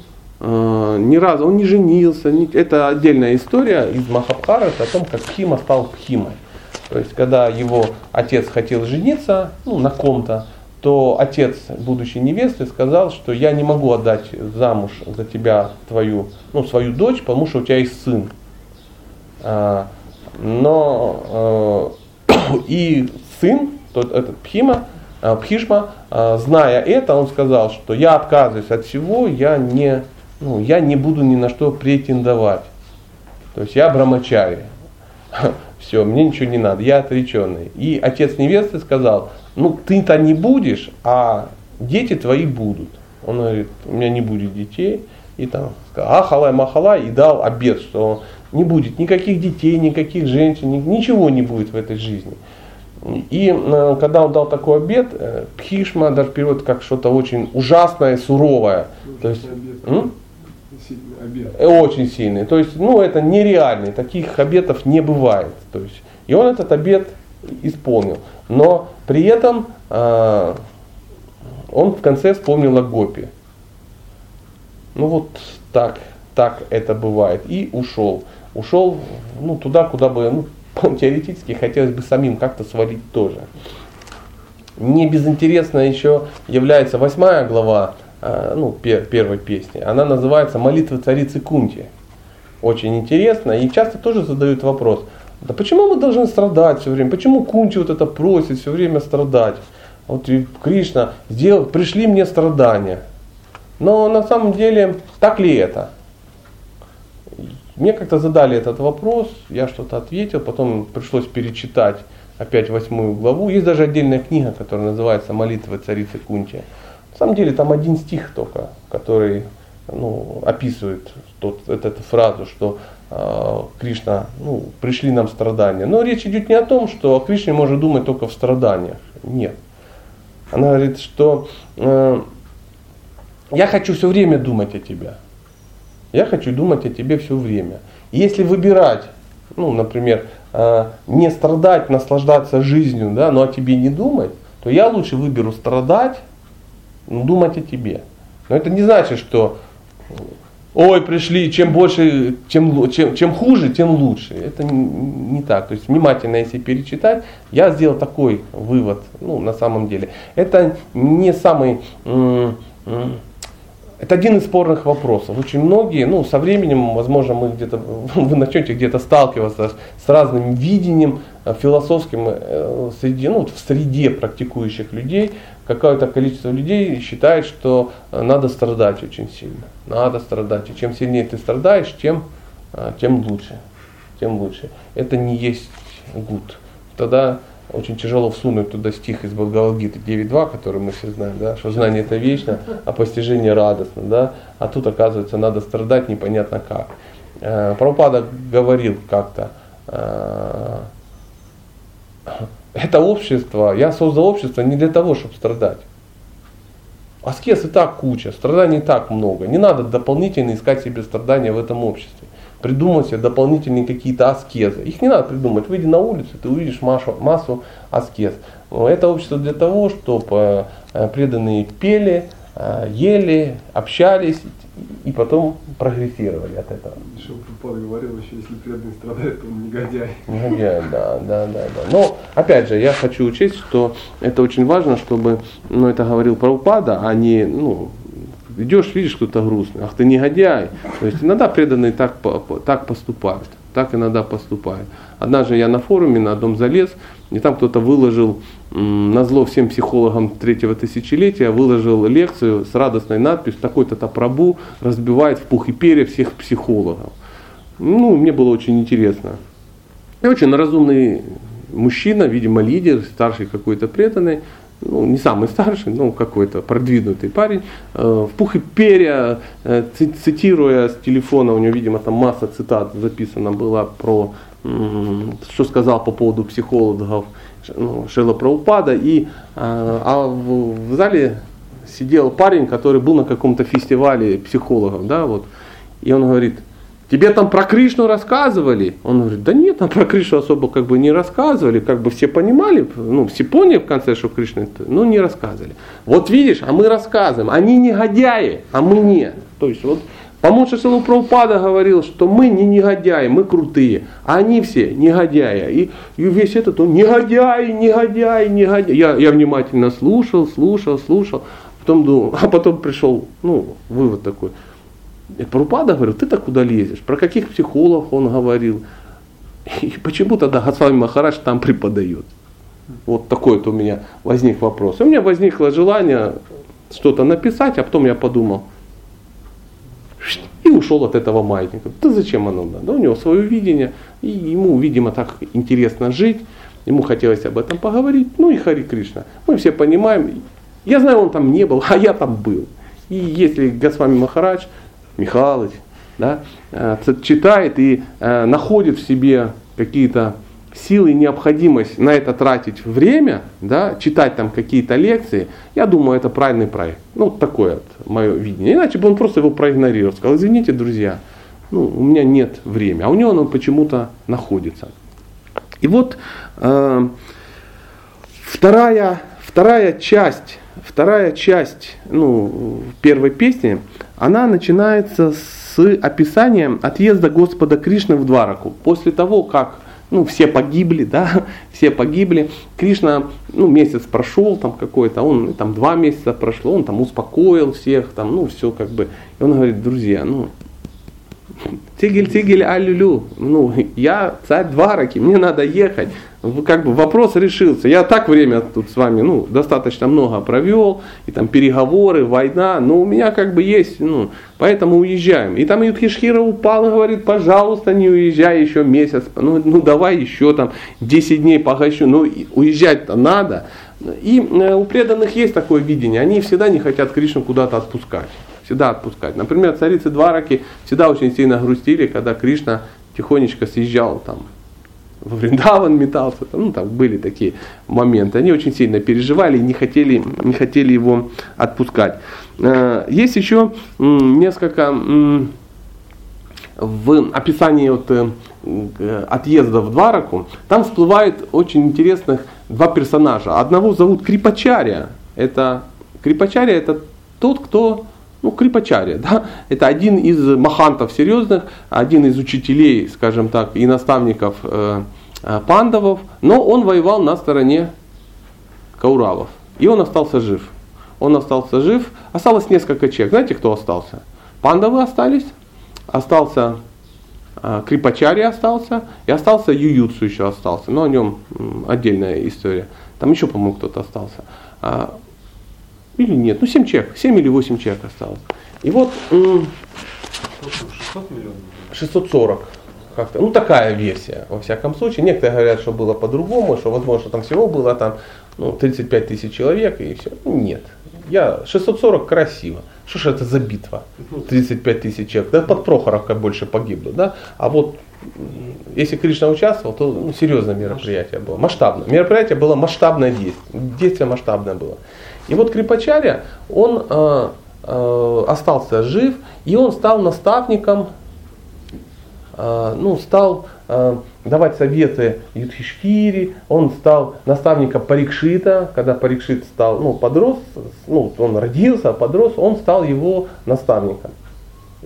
ни разу, он не женился. Не, это отдельная история из Махабхарата о том, как Пхима стал Пхимой. То есть, когда его отец хотел жениться ну, на ком-то, то отец, будучи невестой, сказал, что я не могу отдать замуж за тебя твою, ну, свою дочь, потому что у тебя есть сын. А, но э, (coughs) и сын, тот, этот Пхима, э, Пхишма, э, зная это, он сказал, что я отказываюсь от всего, я не, ну, я не буду ни на что претендовать. То есть я брамачари. (laughs) Все, мне ничего не надо, я отреченный. И отец невесты сказал, ну ты-то не будешь, а дети твои будут. Он говорит, у меня не будет детей. И там сказал, ахалай махалай, и дал обед, что не будет никаких детей, никаких женщин, ничего не будет в этой жизни. И э, когда он дал такой обед, э, Пхишма даже переводит как что-то очень ужасное, суровое. То есть, обед. Обед. Э, очень сильный. То есть, ну, это нереальный. Таких обетов не бывает. То есть, и он этот обед исполнил. Но при этом э, он в конце вспомнил о Гопе. Ну вот так, так это бывает. И ушел ушел ну, туда, куда бы, ну, (laughs) теоретически хотелось бы самим как-то свалить тоже. Не безинтересно еще является восьмая глава ну, пер, первой песни. Она называется «Молитва царицы Кунти». Очень интересно и часто тоже задают вопрос, да почему мы должны страдать все время? Почему Кунти вот это просит все время страдать? Вот Кришна сделал, пришли мне страдания. Но на самом деле так ли это? Мне как-то задали этот вопрос, я что-то ответил, потом пришлось перечитать опять восьмую главу. Есть даже отдельная книга, которая называется «Молитва царицы Кунти». На самом деле там один стих только, который ну, описывает тот, эту, эту фразу, что э, Кришна, ну, пришли нам страдания. Но речь идет не о том, что о Кришне можно думать только в страданиях. Нет. Она говорит, что э, я хочу все время думать о тебе. Я хочу думать о тебе все время. Если выбирать, ну, например, э, не страдать, наслаждаться жизнью, да, но о тебе не думать, то я лучше выберу страдать, но думать о тебе. Но это не значит, что ой, пришли, чем больше, чем, чем, чем хуже, тем лучше. Это не, не так. То есть внимательно, если перечитать, я сделал такой вывод, ну, на самом деле. Это не самый м- м- это один из спорных вопросов. Очень многие, ну, со временем, возможно, мы где-то, (laughs) вы начнете где-то сталкиваться с разным видением э, философским э, среди, ну, в среде практикующих людей. Какое-то количество людей считает, что э, надо страдать очень сильно. Надо страдать. И чем сильнее ты страдаешь, тем, тем лучше. Тем лучше. Это не есть гуд. Тогда очень тяжело всунуть туда стих из Бхагавадгиты 9.2, который мы все знаем, да, что знание это вечно, а постижение радостно, да, а тут оказывается надо страдать непонятно как. Э, Прабхупада говорил как-то, э, это общество, я создал общество не для того, чтобы страдать. Аскез и так куча, страданий и так много. Не надо дополнительно искать себе страдания в этом обществе. Придумать себе дополнительные какие-то аскезы. Их не надо придумать. Выйди на улицу, ты увидишь массу, массу аскез. Это общество для того, чтобы э, преданные пели, э, ели, общались и потом прогрессировали от этого. Прабхупада говорил, еще если преданный страдает, то он негодяй. Негодяй, да, да, да, да. Но, опять же, я хочу учесть, что это очень важно, чтобы, ну, это говорил Прабхупада, а не, ну, идешь, видишь, кто-то грустный, ах ты негодяй. То есть иногда преданные так, так поступают, так иногда поступают. Однажды я на форуме на одном залез, и там кто-то выложил, на зло всем психологам третьего тысячелетия, выложил лекцию с радостной надписью «Такой-то Прабу разбивает в пух и перья всех психологов». Ну, мне было очень интересно. И очень разумный мужчина, видимо, лидер, старший какой-то преданный, ну, не самый старший, но какой-то продвинутый парень, э, в пух и перья, э, цитируя с телефона, у него, видимо, там масса цитат записана была про, что сказал по поводу психологов ну, Шела Праупада, и, а в, в зале сидел парень, который был на каком-то фестивале психологов, да, вот, и он говорит, Тебе там про Кришну рассказывали? Он говорит, да нет, там про Кришну особо как бы не рассказывали, как бы все понимали, ну все поняли в конце, что Кришна ну не рассказывали. Вот видишь, а мы рассказываем, они негодяи, а мы нет. То есть вот Помощник Силу Прабхупада говорил, что мы не негодяи, мы крутые, а они все негодяи. И, и весь этот, он негодяй, негодяй, негодяй. Я, я внимательно слушал, слушал, слушал, потом думал, а потом пришел, ну, вывод такой – и Прупада говорил, ты-то куда лезешь? Про каких психологов он говорил? И почему тогда Госвами Махарадж там преподает? Вот такой вот у меня возник вопрос. И у меня возникло желание что-то написать, а потом я подумал, и ушел от этого маятника. Да зачем оно надо? Да у него свое видение, и ему, видимо, так интересно жить, ему хотелось об этом поговорить, ну и Хари Кришна. Мы все понимаем, я знаю, он там не был, а я там был. И если Госвами Махарадж Михалыч, да, э, читает и э, находит в себе какие-то силы и необходимость на это тратить время, да, читать там какие-то лекции, я думаю, это правильный проект. Ну, такое вот мое видение. Иначе бы он просто его проигнорировал. Сказал, извините, друзья, ну, у меня нет времени. А у него оно почему-то находится. И вот э, вторая, вторая часть, вторая часть ну, первой песни – она начинается с описанием отъезда Господа Кришны в Двараку. После того, как ну, все погибли, да, (laughs) все погибли. Кришна, ну, месяц прошел там какой-то, он там два месяца прошло, он там успокоил всех, там, ну, все как бы. И он говорит, друзья, ну, Тигель, тигель, алюлю. Ну, я царь Двараки, мне надо ехать. Как бы вопрос решился. Я так время тут с вами, ну, достаточно много провел, и там переговоры, война, но у меня как бы есть, ну, поэтому уезжаем. И там Юдхишхира упал и говорит, пожалуйста, не уезжай еще месяц, ну, ну давай еще там 10 дней погощу, ну, уезжать-то надо. И э, у преданных есть такое видение, они всегда не хотят Кришну куда-то отпускать всегда отпускать. Например, царицы Двараки всегда очень сильно грустили, когда Кришна тихонечко съезжал там во Вриндаван (laughs) метался, ну там были такие моменты. Они очень сильно переживали и не хотели, не хотели его отпускать. Э, есть еще несколько в описании вот, э, отъезда в Двараку, там всплывает очень интересных два персонажа. Одного зовут Крипачария. Это Крипачария это тот, кто ну, Крипачария, (laughs) да, это один из махантов серьезных, один из учителей, скажем так, и наставников э, э, пандавов, но он воевал на стороне Кауравов, и он остался жив. Он остался жив, осталось несколько человек. Знаете, кто остался? Пандавы остались, остался э, Крипачария остался, и остался Ююцу еще остался, но о нем отдельная история. Там еще, по-моему, кто-то остался. Или нет? Ну, 7 человек, 7 или 8 человек осталось. И вот... 600 миллионов? 640. как-то, ну такая версия, во всяком случае. Некоторые говорят, что было по-другому, что возможно там всего было там ну, 35 тысяч человек и все. Ну, нет. Я 640 красиво. Что ж это за битва? 35 тысяч человек. Да под Прохоровкой больше погибло, да? А вот если Кришна участвовал, то ну, серьезное мероприятие было, масштабное. Мероприятие было масштабное действие, действие масштабное было. И вот Крипачаря, он э, э, остался жив, и он стал наставником, э, ну, стал э, давать советы Юдхишкире, он стал наставником Парикшита, когда Парикшит стал, ну, подрос, ну, он родился, подрос, он стал его наставником.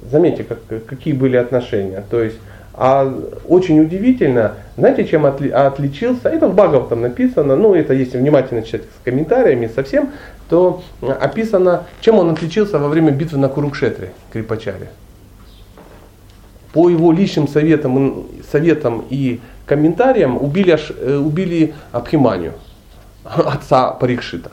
Заметьте, как, какие были отношения. То есть а очень удивительно, знаете, чем отли, отличился, это в Бхагаватам написано, ну это если внимательно читать с комментариями совсем, то описано, чем он отличился во время битвы на Курукшетре, Крипачаре. По его личным советам, советам и комментариям убили, э, убили Абхиманию, (laughs) отца Парикшита.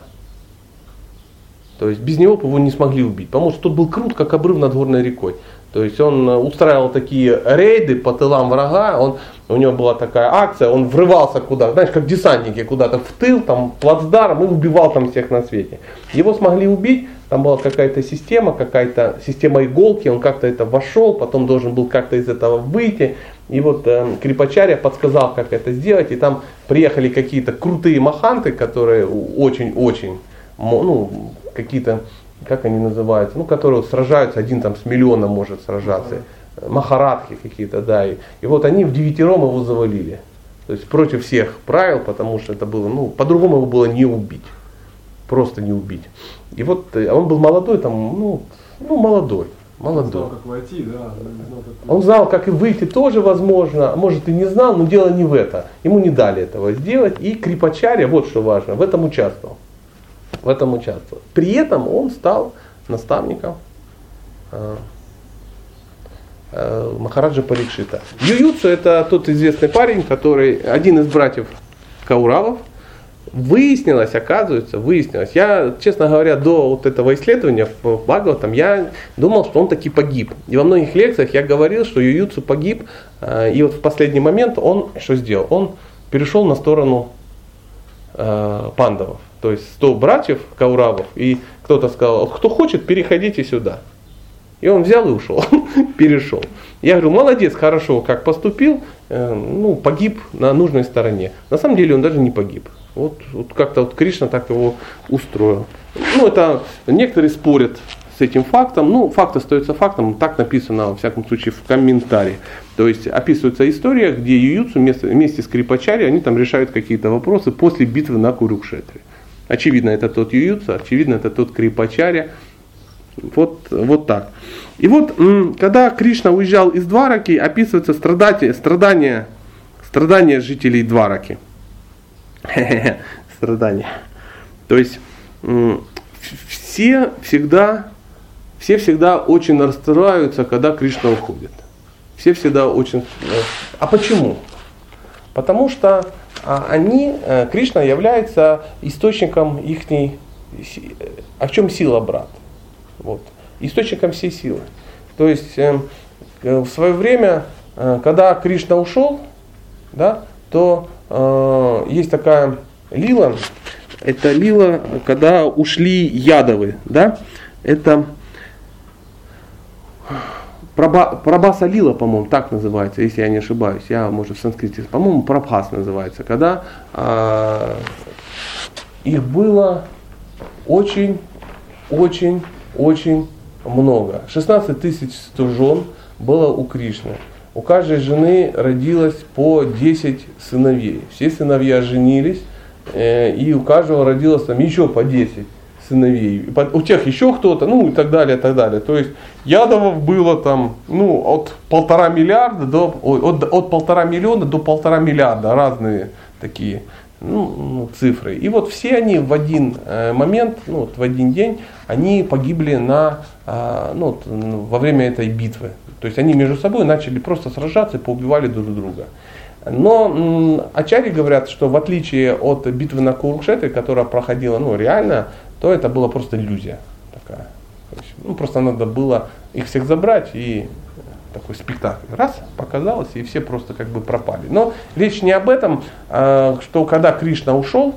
То есть без него его не смогли убить, потому что тот был крут, как обрыв над горной рекой. То есть он устраивал такие рейды по тылам врага, он, у него была такая акция, он врывался куда, знаешь, как десантники куда-то в тыл, там плацдарм и убивал там всех на свете. Его смогли убить, там была какая-то система, какая-то система иголки, он как-то это вошел, потом должен был как-то из этого выйти. И вот э, Крипачаря подсказал, как это сделать, и там приехали какие-то крутые маханты, которые очень-очень, ну, какие-то как они называются, ну, которые сражаются, один там с миллионом может сражаться, махарадхи какие-то, да, и, и вот они в девятером его завалили, то есть против всех правил, потому что это было, ну, по-другому его было не убить, просто не убить. И вот э, он был молодой, там, ну, ну молодой, молодой. Он знал, как войти, да, не знал, как Он знал, как и выйти тоже возможно, а может и не знал, но дело не в этом. Ему не дали этого сделать, и Крипачаря, вот что важно, в этом участвовал в этом участвовал. При этом он стал наставником э, э, Махараджа Парикшита. Ююцу это тот известный парень, который один из братьев Кауравов. Выяснилось, оказывается, выяснилось. Я, честно говоря, до вот этого исследования в Бхагаватам, я думал, что он таки погиб. И во многих лекциях я говорил, что Ююцу погиб. Э, и вот в последний момент он что сделал? Он перешел на сторону э, пандавов то есть 100 братьев Кауравов, и кто-то сказал, кто хочет, переходите сюда. И он взял и ушел, (laughs) перешел. Я говорю, молодец, хорошо, как поступил, э, ну, погиб на нужной стороне. На самом деле он даже не погиб. Вот, вот как-то вот Кришна так его устроил. Ну, это некоторые спорят с этим фактом. Ну, факт остается фактом, так написано, во всяком случае, в комментарии. То есть описывается история, где Ююцу вместе, вместе с Крипачари, они там решают какие-то вопросы после битвы на Курукшетре. Очевидно, это тот Ююца, очевидно, это тот Крипачаря. Вот, вот так. И вот, когда Кришна уезжал из Двараки, описывается страдание, страдания, страдания жителей Двараки. (laughs) Страдания. То есть, все всегда, все всегда очень расстраиваются, когда Кришна уходит. Все всегда очень... Э, а почему? Потому что они, э, Кришна является источником их, а в чем сила брат? Вот. Источником всей силы. То есть э, в свое время, э, когда Кришна ушел, да, то есть такая лила, это лила, когда ушли ядовы, да, это Праба, Прабаса Лила, по-моему, так называется, если я не ошибаюсь. Я, может, в санскрите, по-моему, Прабхас называется. Когда а, их было очень, очень, очень много. 16 тысяч жен было у Кришны. У каждой жены родилось по 10 сыновей. Все сыновья женились, э, и у каждого родилось там еще по 10 сыновей. У тех еще кто-то, ну и так далее, и так далее. То есть ядовов было там, ну, от полтора миллиарда до, от, от полтора миллиона до полтора миллиарда, разные такие ну, ну, цифры. И вот все они в один э, момент, ну, вот в один день, они погибли на, э, ну, во время этой битвы. То есть они между собой начали просто сражаться и поубивали друг друга. Но Ачари говорят, что в отличие от битвы на Курукшетре, которая проходила ну, реально, то это была просто иллюзия такая. Есть, ну, просто надо было их всех забрать и такой спектакль. Раз, показалось, и все просто как бы пропали. Но речь не об этом, а, что когда Кришна ушел,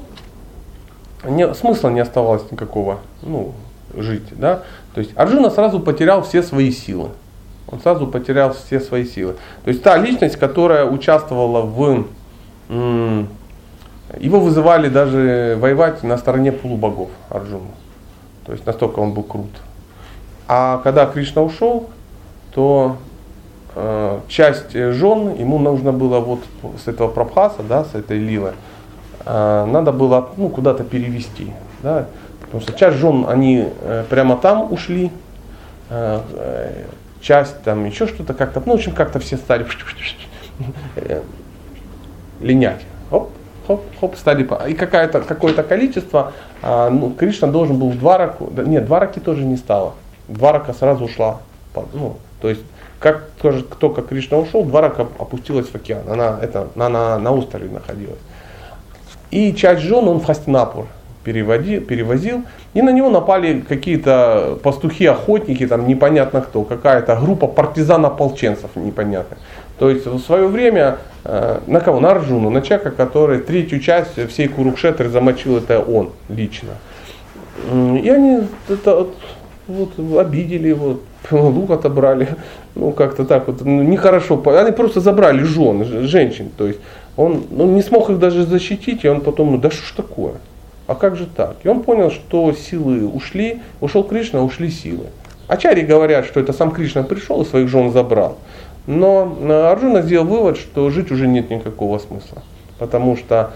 не, смысла не оставалось никакого ну, жить. Да? То есть Арджуна сразу потерял все свои силы. Он сразу потерял все свои силы. То есть та личность, которая участвовала в... Его вызывали даже воевать на стороне полубогов Арджуна. То есть настолько он был крут. А когда Кришна ушел, то э, часть жен ему нужно было вот с этого прабхаса, да, с этой лилы, э, надо было ну, куда-то перевести. Да, потому что часть жен, они э, прямо там ушли, э, э часть там еще что-то как-то, ну, в общем, как-то все стали (laughs) линять. Оп, хоп, хоп, стали, и какое-то, какое-то количество, а, ну, Кришна должен был в два раку, нет, два раки тоже не стало, два рака сразу ушла, ну, то есть, как тоже, только Кришна ушел, два рака опустилась в океан, она, это, она на острове находилась. И часть жен он в Хастинапур переводил, перевозил, и на него напали какие-то пастухи-охотники, там непонятно кто, какая-то группа партизан-ополченцев непонятно. То есть в свое время э, на кого? На Арджуну, на человека, который третью часть всей Курукшетры замочил, это он лично. И они это, вот, обидели его, (laughs) лук отобрали, ну как-то так вот, ну, нехорошо. Они просто забрали жен, женщин. То есть он ну, не смог их даже защитить, и он потом, ну да что ж такое? А как же так? И он понял, что силы ушли, ушел Кришна, ушли силы. Ачари говорят, что это сам Кришна пришел и своих жен забрал. Но э, Арджуна сделал вывод, что жить уже нет никакого смысла. Потому что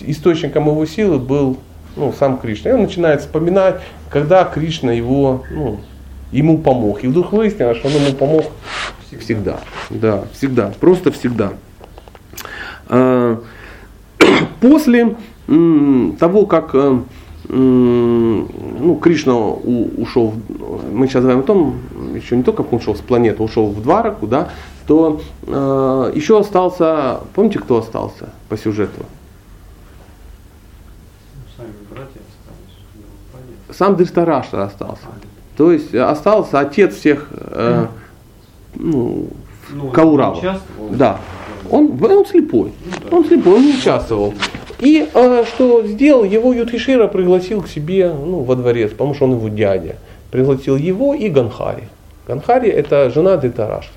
источником его силы был ну, сам Кришна. И он начинает вспоминать, когда Кришна его, ну, ему помог. И вдруг выяснилось, что он ему помог всегда. Да, всегда. Просто всегда. А, (clears throat) после того, как э, ну, Кришна ушел, мы сейчас говорим о том, еще не только как он ушел с планеты, ушел в Двараку, да, то э, еще остался, помните, кто остался по сюжету? Сам Дристараштра остался. То есть остался отец всех э, ну, ну, Кауравов. Да. Он, он слепой. Ну, он слепой, он не участвовал. И э, что сделал, его Юдхишира пригласил к себе ну, во дворец, потому что он его дядя. Пригласил его и Ганхари. Ганхари это жена Дитараши.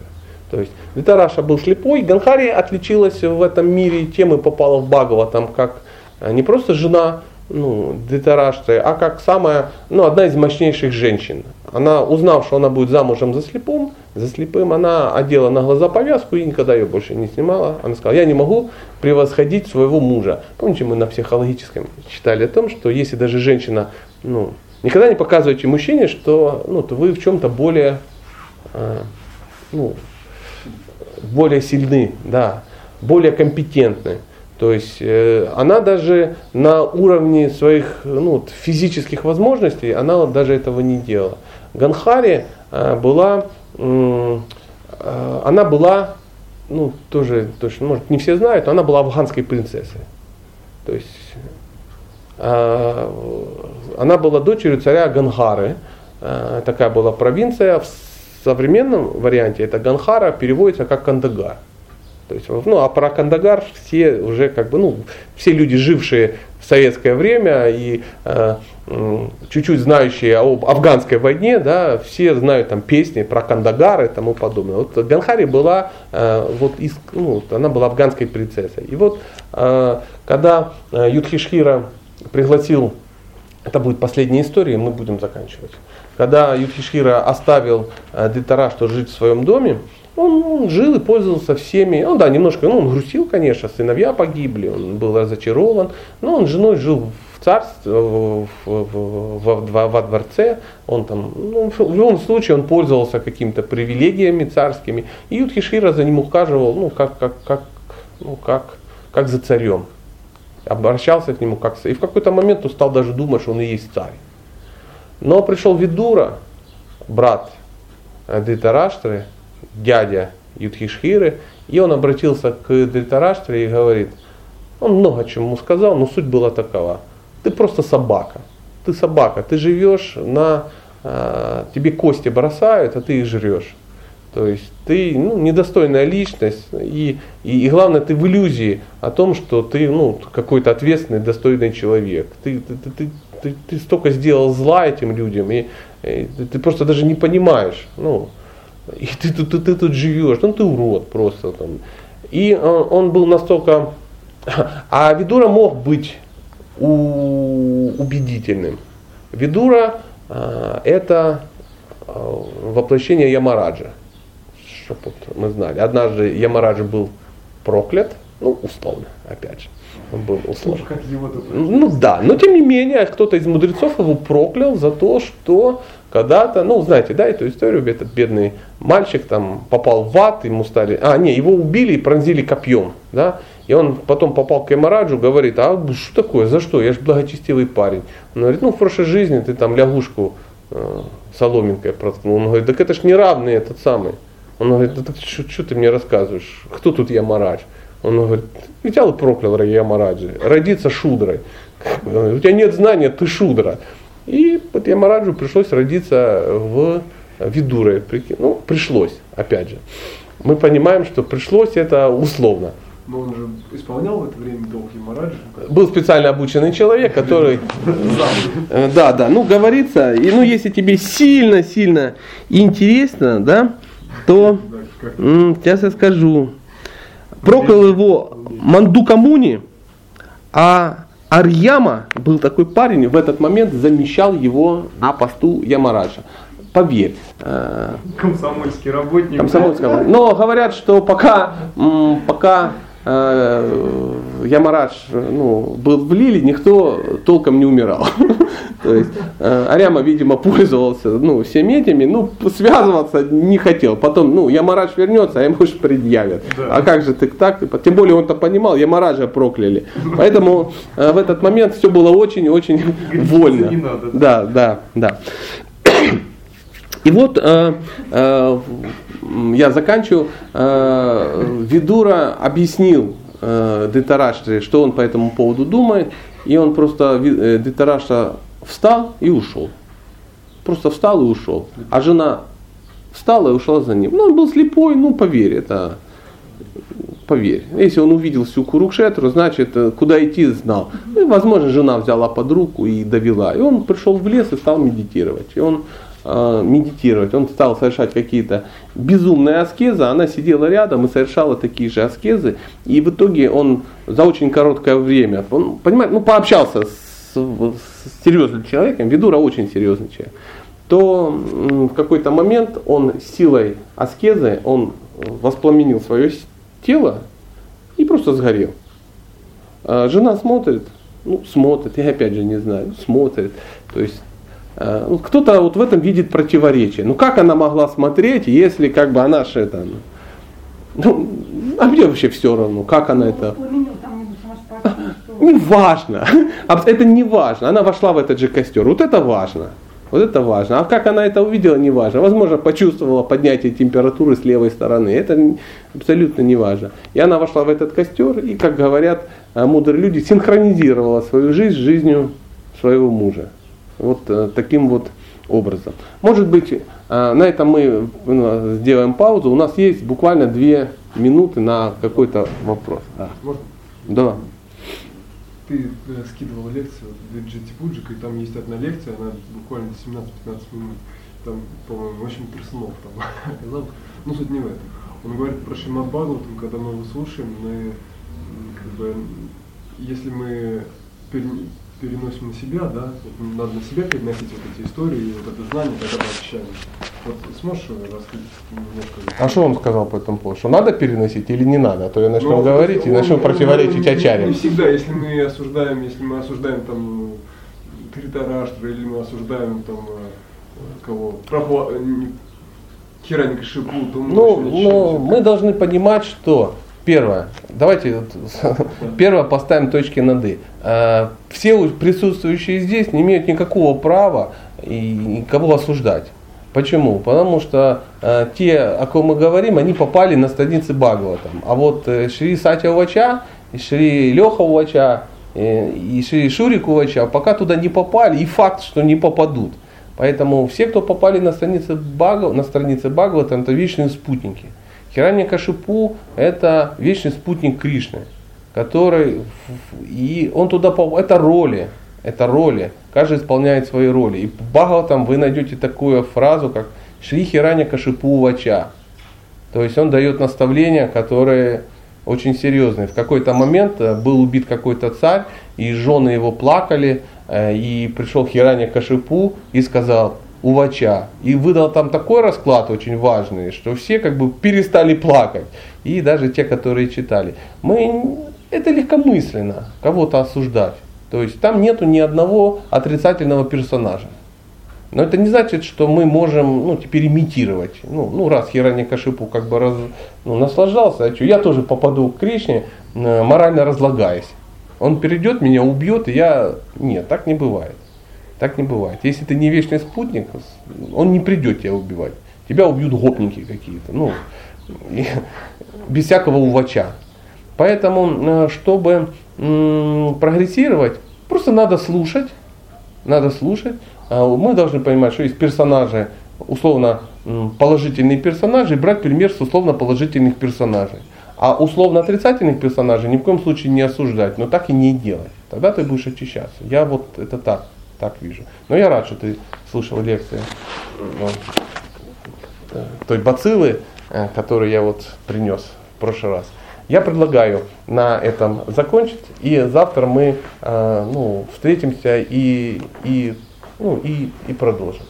То есть Дитараша был слепой, Ганхари отличилась в этом мире тем и попала в Багова, там как э, не просто жена ну, Дитарашты, а как самая, ну, одна из мощнейших женщин. Она, узнав, что она будет замужем за слепым, за слепым, она одела на глаза повязку и никогда ее больше не снимала. Она сказала, я не могу превосходить своего мужа. Помните, мы на психологическом читали о том, что если даже женщина, ну, никогда не показывайте мужчине, что ну, то вы в чем-то более, э, ну, более сильны, да, более компетентны. То есть э, она даже на уровне своих ну, физических возможностей, она даже этого не делала. Ганхари э, была, э, она была, ну тоже, точно, может не все знают, но она была афганской принцессой. То есть э, она была дочерью царя Ганхары, такая была провинция. В современном варианте это Ганхара переводится как Кандагар. То есть, ну, а про Кандагар все уже как бы, ну, все люди, жившие советское время и э, чуть-чуть знающие об афганской войне, да, все знают там песни про Кандагар и тому подобное. Вот Ганхари была э, вот из, ну, она была афганской принцессой. И вот э, когда Юдхишхира пригласил, это будет последняя история, мы будем заканчивать. Когда Юдхишхира оставил Дитара, что жить в своем доме, он, он жил и пользовался всеми. Ну да, немножко, ну он грустил, конечно, сыновья погибли, он был разочарован, но он с женой жил в царстве, в, в, в, во, во дворце, он там, ну, в любом случае он пользовался какими-то привилегиями царскими, и Юдхишира за ним ухаживал, ну как, как, как, ну, как, как за царем, обращался к нему как и в какой-то момент он стал даже думать, что он и есть царь. Но пришел Видура, брат Дритараштры, дядя Юдхишхиры, и он обратился к Дритараштре и говорит, он много чему сказал, но суть была такова. Ты просто собака. Ты собака, ты живешь на... Э, тебе кости бросают, а ты их жрешь. То есть ты ну, недостойная личность, и, и, и главное, ты в иллюзии о том, что ты ну, какой-то ответственный, достойный человек. Ты, ты, ты, ты, ты, ты столько сделал зла этим людям, и, и ты, ты просто даже не понимаешь. Ну, и ты, ты, ты, ты тут живешь, ну ты урод просто там. И он, он был настолько... (laughs) А Видура мог быть убедительным. Видура а, это а, воплощение Ямараджа чтобы мы знали. Однажды Ямараджа был проклят, ну, условно, опять же. Был условно. Как его ну да, но тем не менее, кто-то из мудрецов его проклял за то, что когда-то, ну, знаете, да, эту историю, этот бедный мальчик там попал в ад, ему стали, а, не, его убили и пронзили копьем, да, и он потом попал к Ямараджу, говорит, а что такое, за что, я же благочестивый парень. Он говорит, ну, в прошлой жизни ты там лягушку э, соломинкой проткнул. Он говорит, так это ж не равный этот самый. Он говорит, да что ты мне рассказываешь? Кто тут Ямарадж? Он говорит, взял и проклял Ямараджи, родиться шудрой. У тебя нет знания, ты шудра. И вот Ямараджу пришлось родиться в Видуре. Ну, пришлось, опять же. Мы понимаем, что пришлось это условно. Но он же исполнял в это время долг Ямараджи. Был специально обученный человек, который... (laughs) Да, да, ну говорится, и ну если тебе сильно-сильно интересно, да, то, сейчас я скажу, проклял его Мандукамуни, а Арьяма был такой парень, в этот момент замещал его на посту Ямараджа. Поверь. Э, комсомольский работник. Комсомольский работник. Но говорят, что пока, пока Э, Ямарадж ну, был в Лиле, никто толком не умирал. (laughs) То есть э, Аряма, видимо, пользовался ну, всеми этими, ну, связываться не хотел. Потом, ну, Ямарадж вернется, а ему же предъявят. Да. А как же ты так? Тем более он-то понимал, Ямараджа прокляли. Поэтому э, в этот момент все было очень-очень вольно. Да, да, да. И вот я заканчиваю. Э, Видура объяснил э, Дитараште, что он по этому поводу думает, и он просто э, Дитарашта встал и ушел. Просто встал и ушел. А жена встала и ушла за ним. Ну, он был слепой, ну, поверь, это поверь. Если он увидел всю Курукшетру, значит, куда идти знал. Ну, возможно, жена взяла под руку и довела. И он пришел в лес и стал медитировать. И он медитировать, он стал совершать какие-то безумные аскезы, она сидела рядом и совершала такие же аскезы, и в итоге он за очень короткое время, он, понимаете, ну, пообщался с, с серьезным человеком, Ведура очень серьезный человек, то в какой-то момент он силой аскезы, он воспламенил свое тело и просто сгорел. А жена смотрит, ну, смотрит, я опять же не знаю, смотрит, то есть кто-то вот в этом видит противоречие. Ну как она могла смотреть, если как бы она же это... Ну, а мне вообще все равно, как она это... Не важно. Это не важно. Она вошла в этот же костер. Вот это важно. Вот это важно. А как она это увидела, не важно. Возможно, почувствовала поднятие температуры с левой стороны. Это абсолютно не важно. И она вошла в этот костер и, как говорят э, мудрые люди, синхронизировала свою жизнь с жизнью своего мужа. Вот э, таким вот образом. Может быть, э, на этом мы сделаем паузу. У нас есть буквально две минуты на какой-то вопрос. Да. Можно? Да. Ты э, скидывал лекцию в Джети Пуджик, и там есть одна лекция, она буквально 17-15 минут. Там, по-моему, очень Персунов там оказал. Ну, суть не в этом. Он говорит про Шимат Бхагаватам, когда мы его слушаем, мы как бы, если мы переносим на себя, да, вот надо на себя переносить вот эти истории и вот это знание, когда мы общаемся. Вот сможешь раскрыть немножко? А что он сказал по этому поводу? Что надо переносить или не надо? А то я начну ну, говорить и начну противоречить Ачаре. Не всегда, если мы осуждаем, если мы осуждаем там Тритараштра или мы осуждаем там э, кого, Прохла, э, Хираника Шипу, то мы ну, ну, мы должны понимать, что Первое. Давайте (laughs) первое поставим точки над «и». Э, все присутствующие здесь не имеют никакого права и никого осуждать. Почему? Потому что э, те, о ком мы говорим, они попали на страницы Бхагаватам. А вот э, Шри Сатя Увача, Шри Леха Увача э, и Шри Шурик Увача пока туда не попали, и факт, что не попадут. Поэтому все, кто попали на страницы Багов, на страницы Бхагавата, это вечные спутники. Хиранья Кашипу это вечный спутник Кришны, который, и он туда, это роли, это роли, каждый исполняет свои роли. И в Бхагаватам вы найдете такую фразу, как Шри Хиранья Кашипу Вача. То есть он дает наставления, которые очень серьезные. В какой-то момент э, был убит какой-то царь, и жены его плакали, э, и пришел Хираня Кашипу и сказал, увача. И выдал там такой расклад очень важный, что все как бы перестали плакать. И даже те, которые читали. Мы, это легкомысленно кого-то осуждать. То есть там нету ни одного отрицательного персонажа. Но это не значит, что мы можем ну, теперь имитировать. Ну, ну раз Хираня Кашипу как бы раз, ну, наслаждался, а что, я тоже попаду к Кришне, э, морально разлагаясь. Он перейдет, меня убьет, и я... Нет, так не бывает. Так не бывает. Если ты не вечный спутник, он не придет тебя убивать. Тебя убьют гопники какие-то. Ну, (laughs) без всякого увача. Поэтому, э, чтобы прогрессировать, просто надо слушать, надо слушать, а мы должны понимать, что есть персонажи, условно положительные персонажи, и брать пример с условно положительных персонажей. А условно отрицательных персонажей ни в коем случае не осуждать, но так и не делать. Тогда ты будешь очищаться. Я вот это так, так вижу. Но я рад, что ты слушал лекции ну, э, той бациллы, э, которую я вот принес в прошлый раз. Я предлагаю на этом закончить, и завтра мы э, ну, встретимся и, и ну и, и продолжим.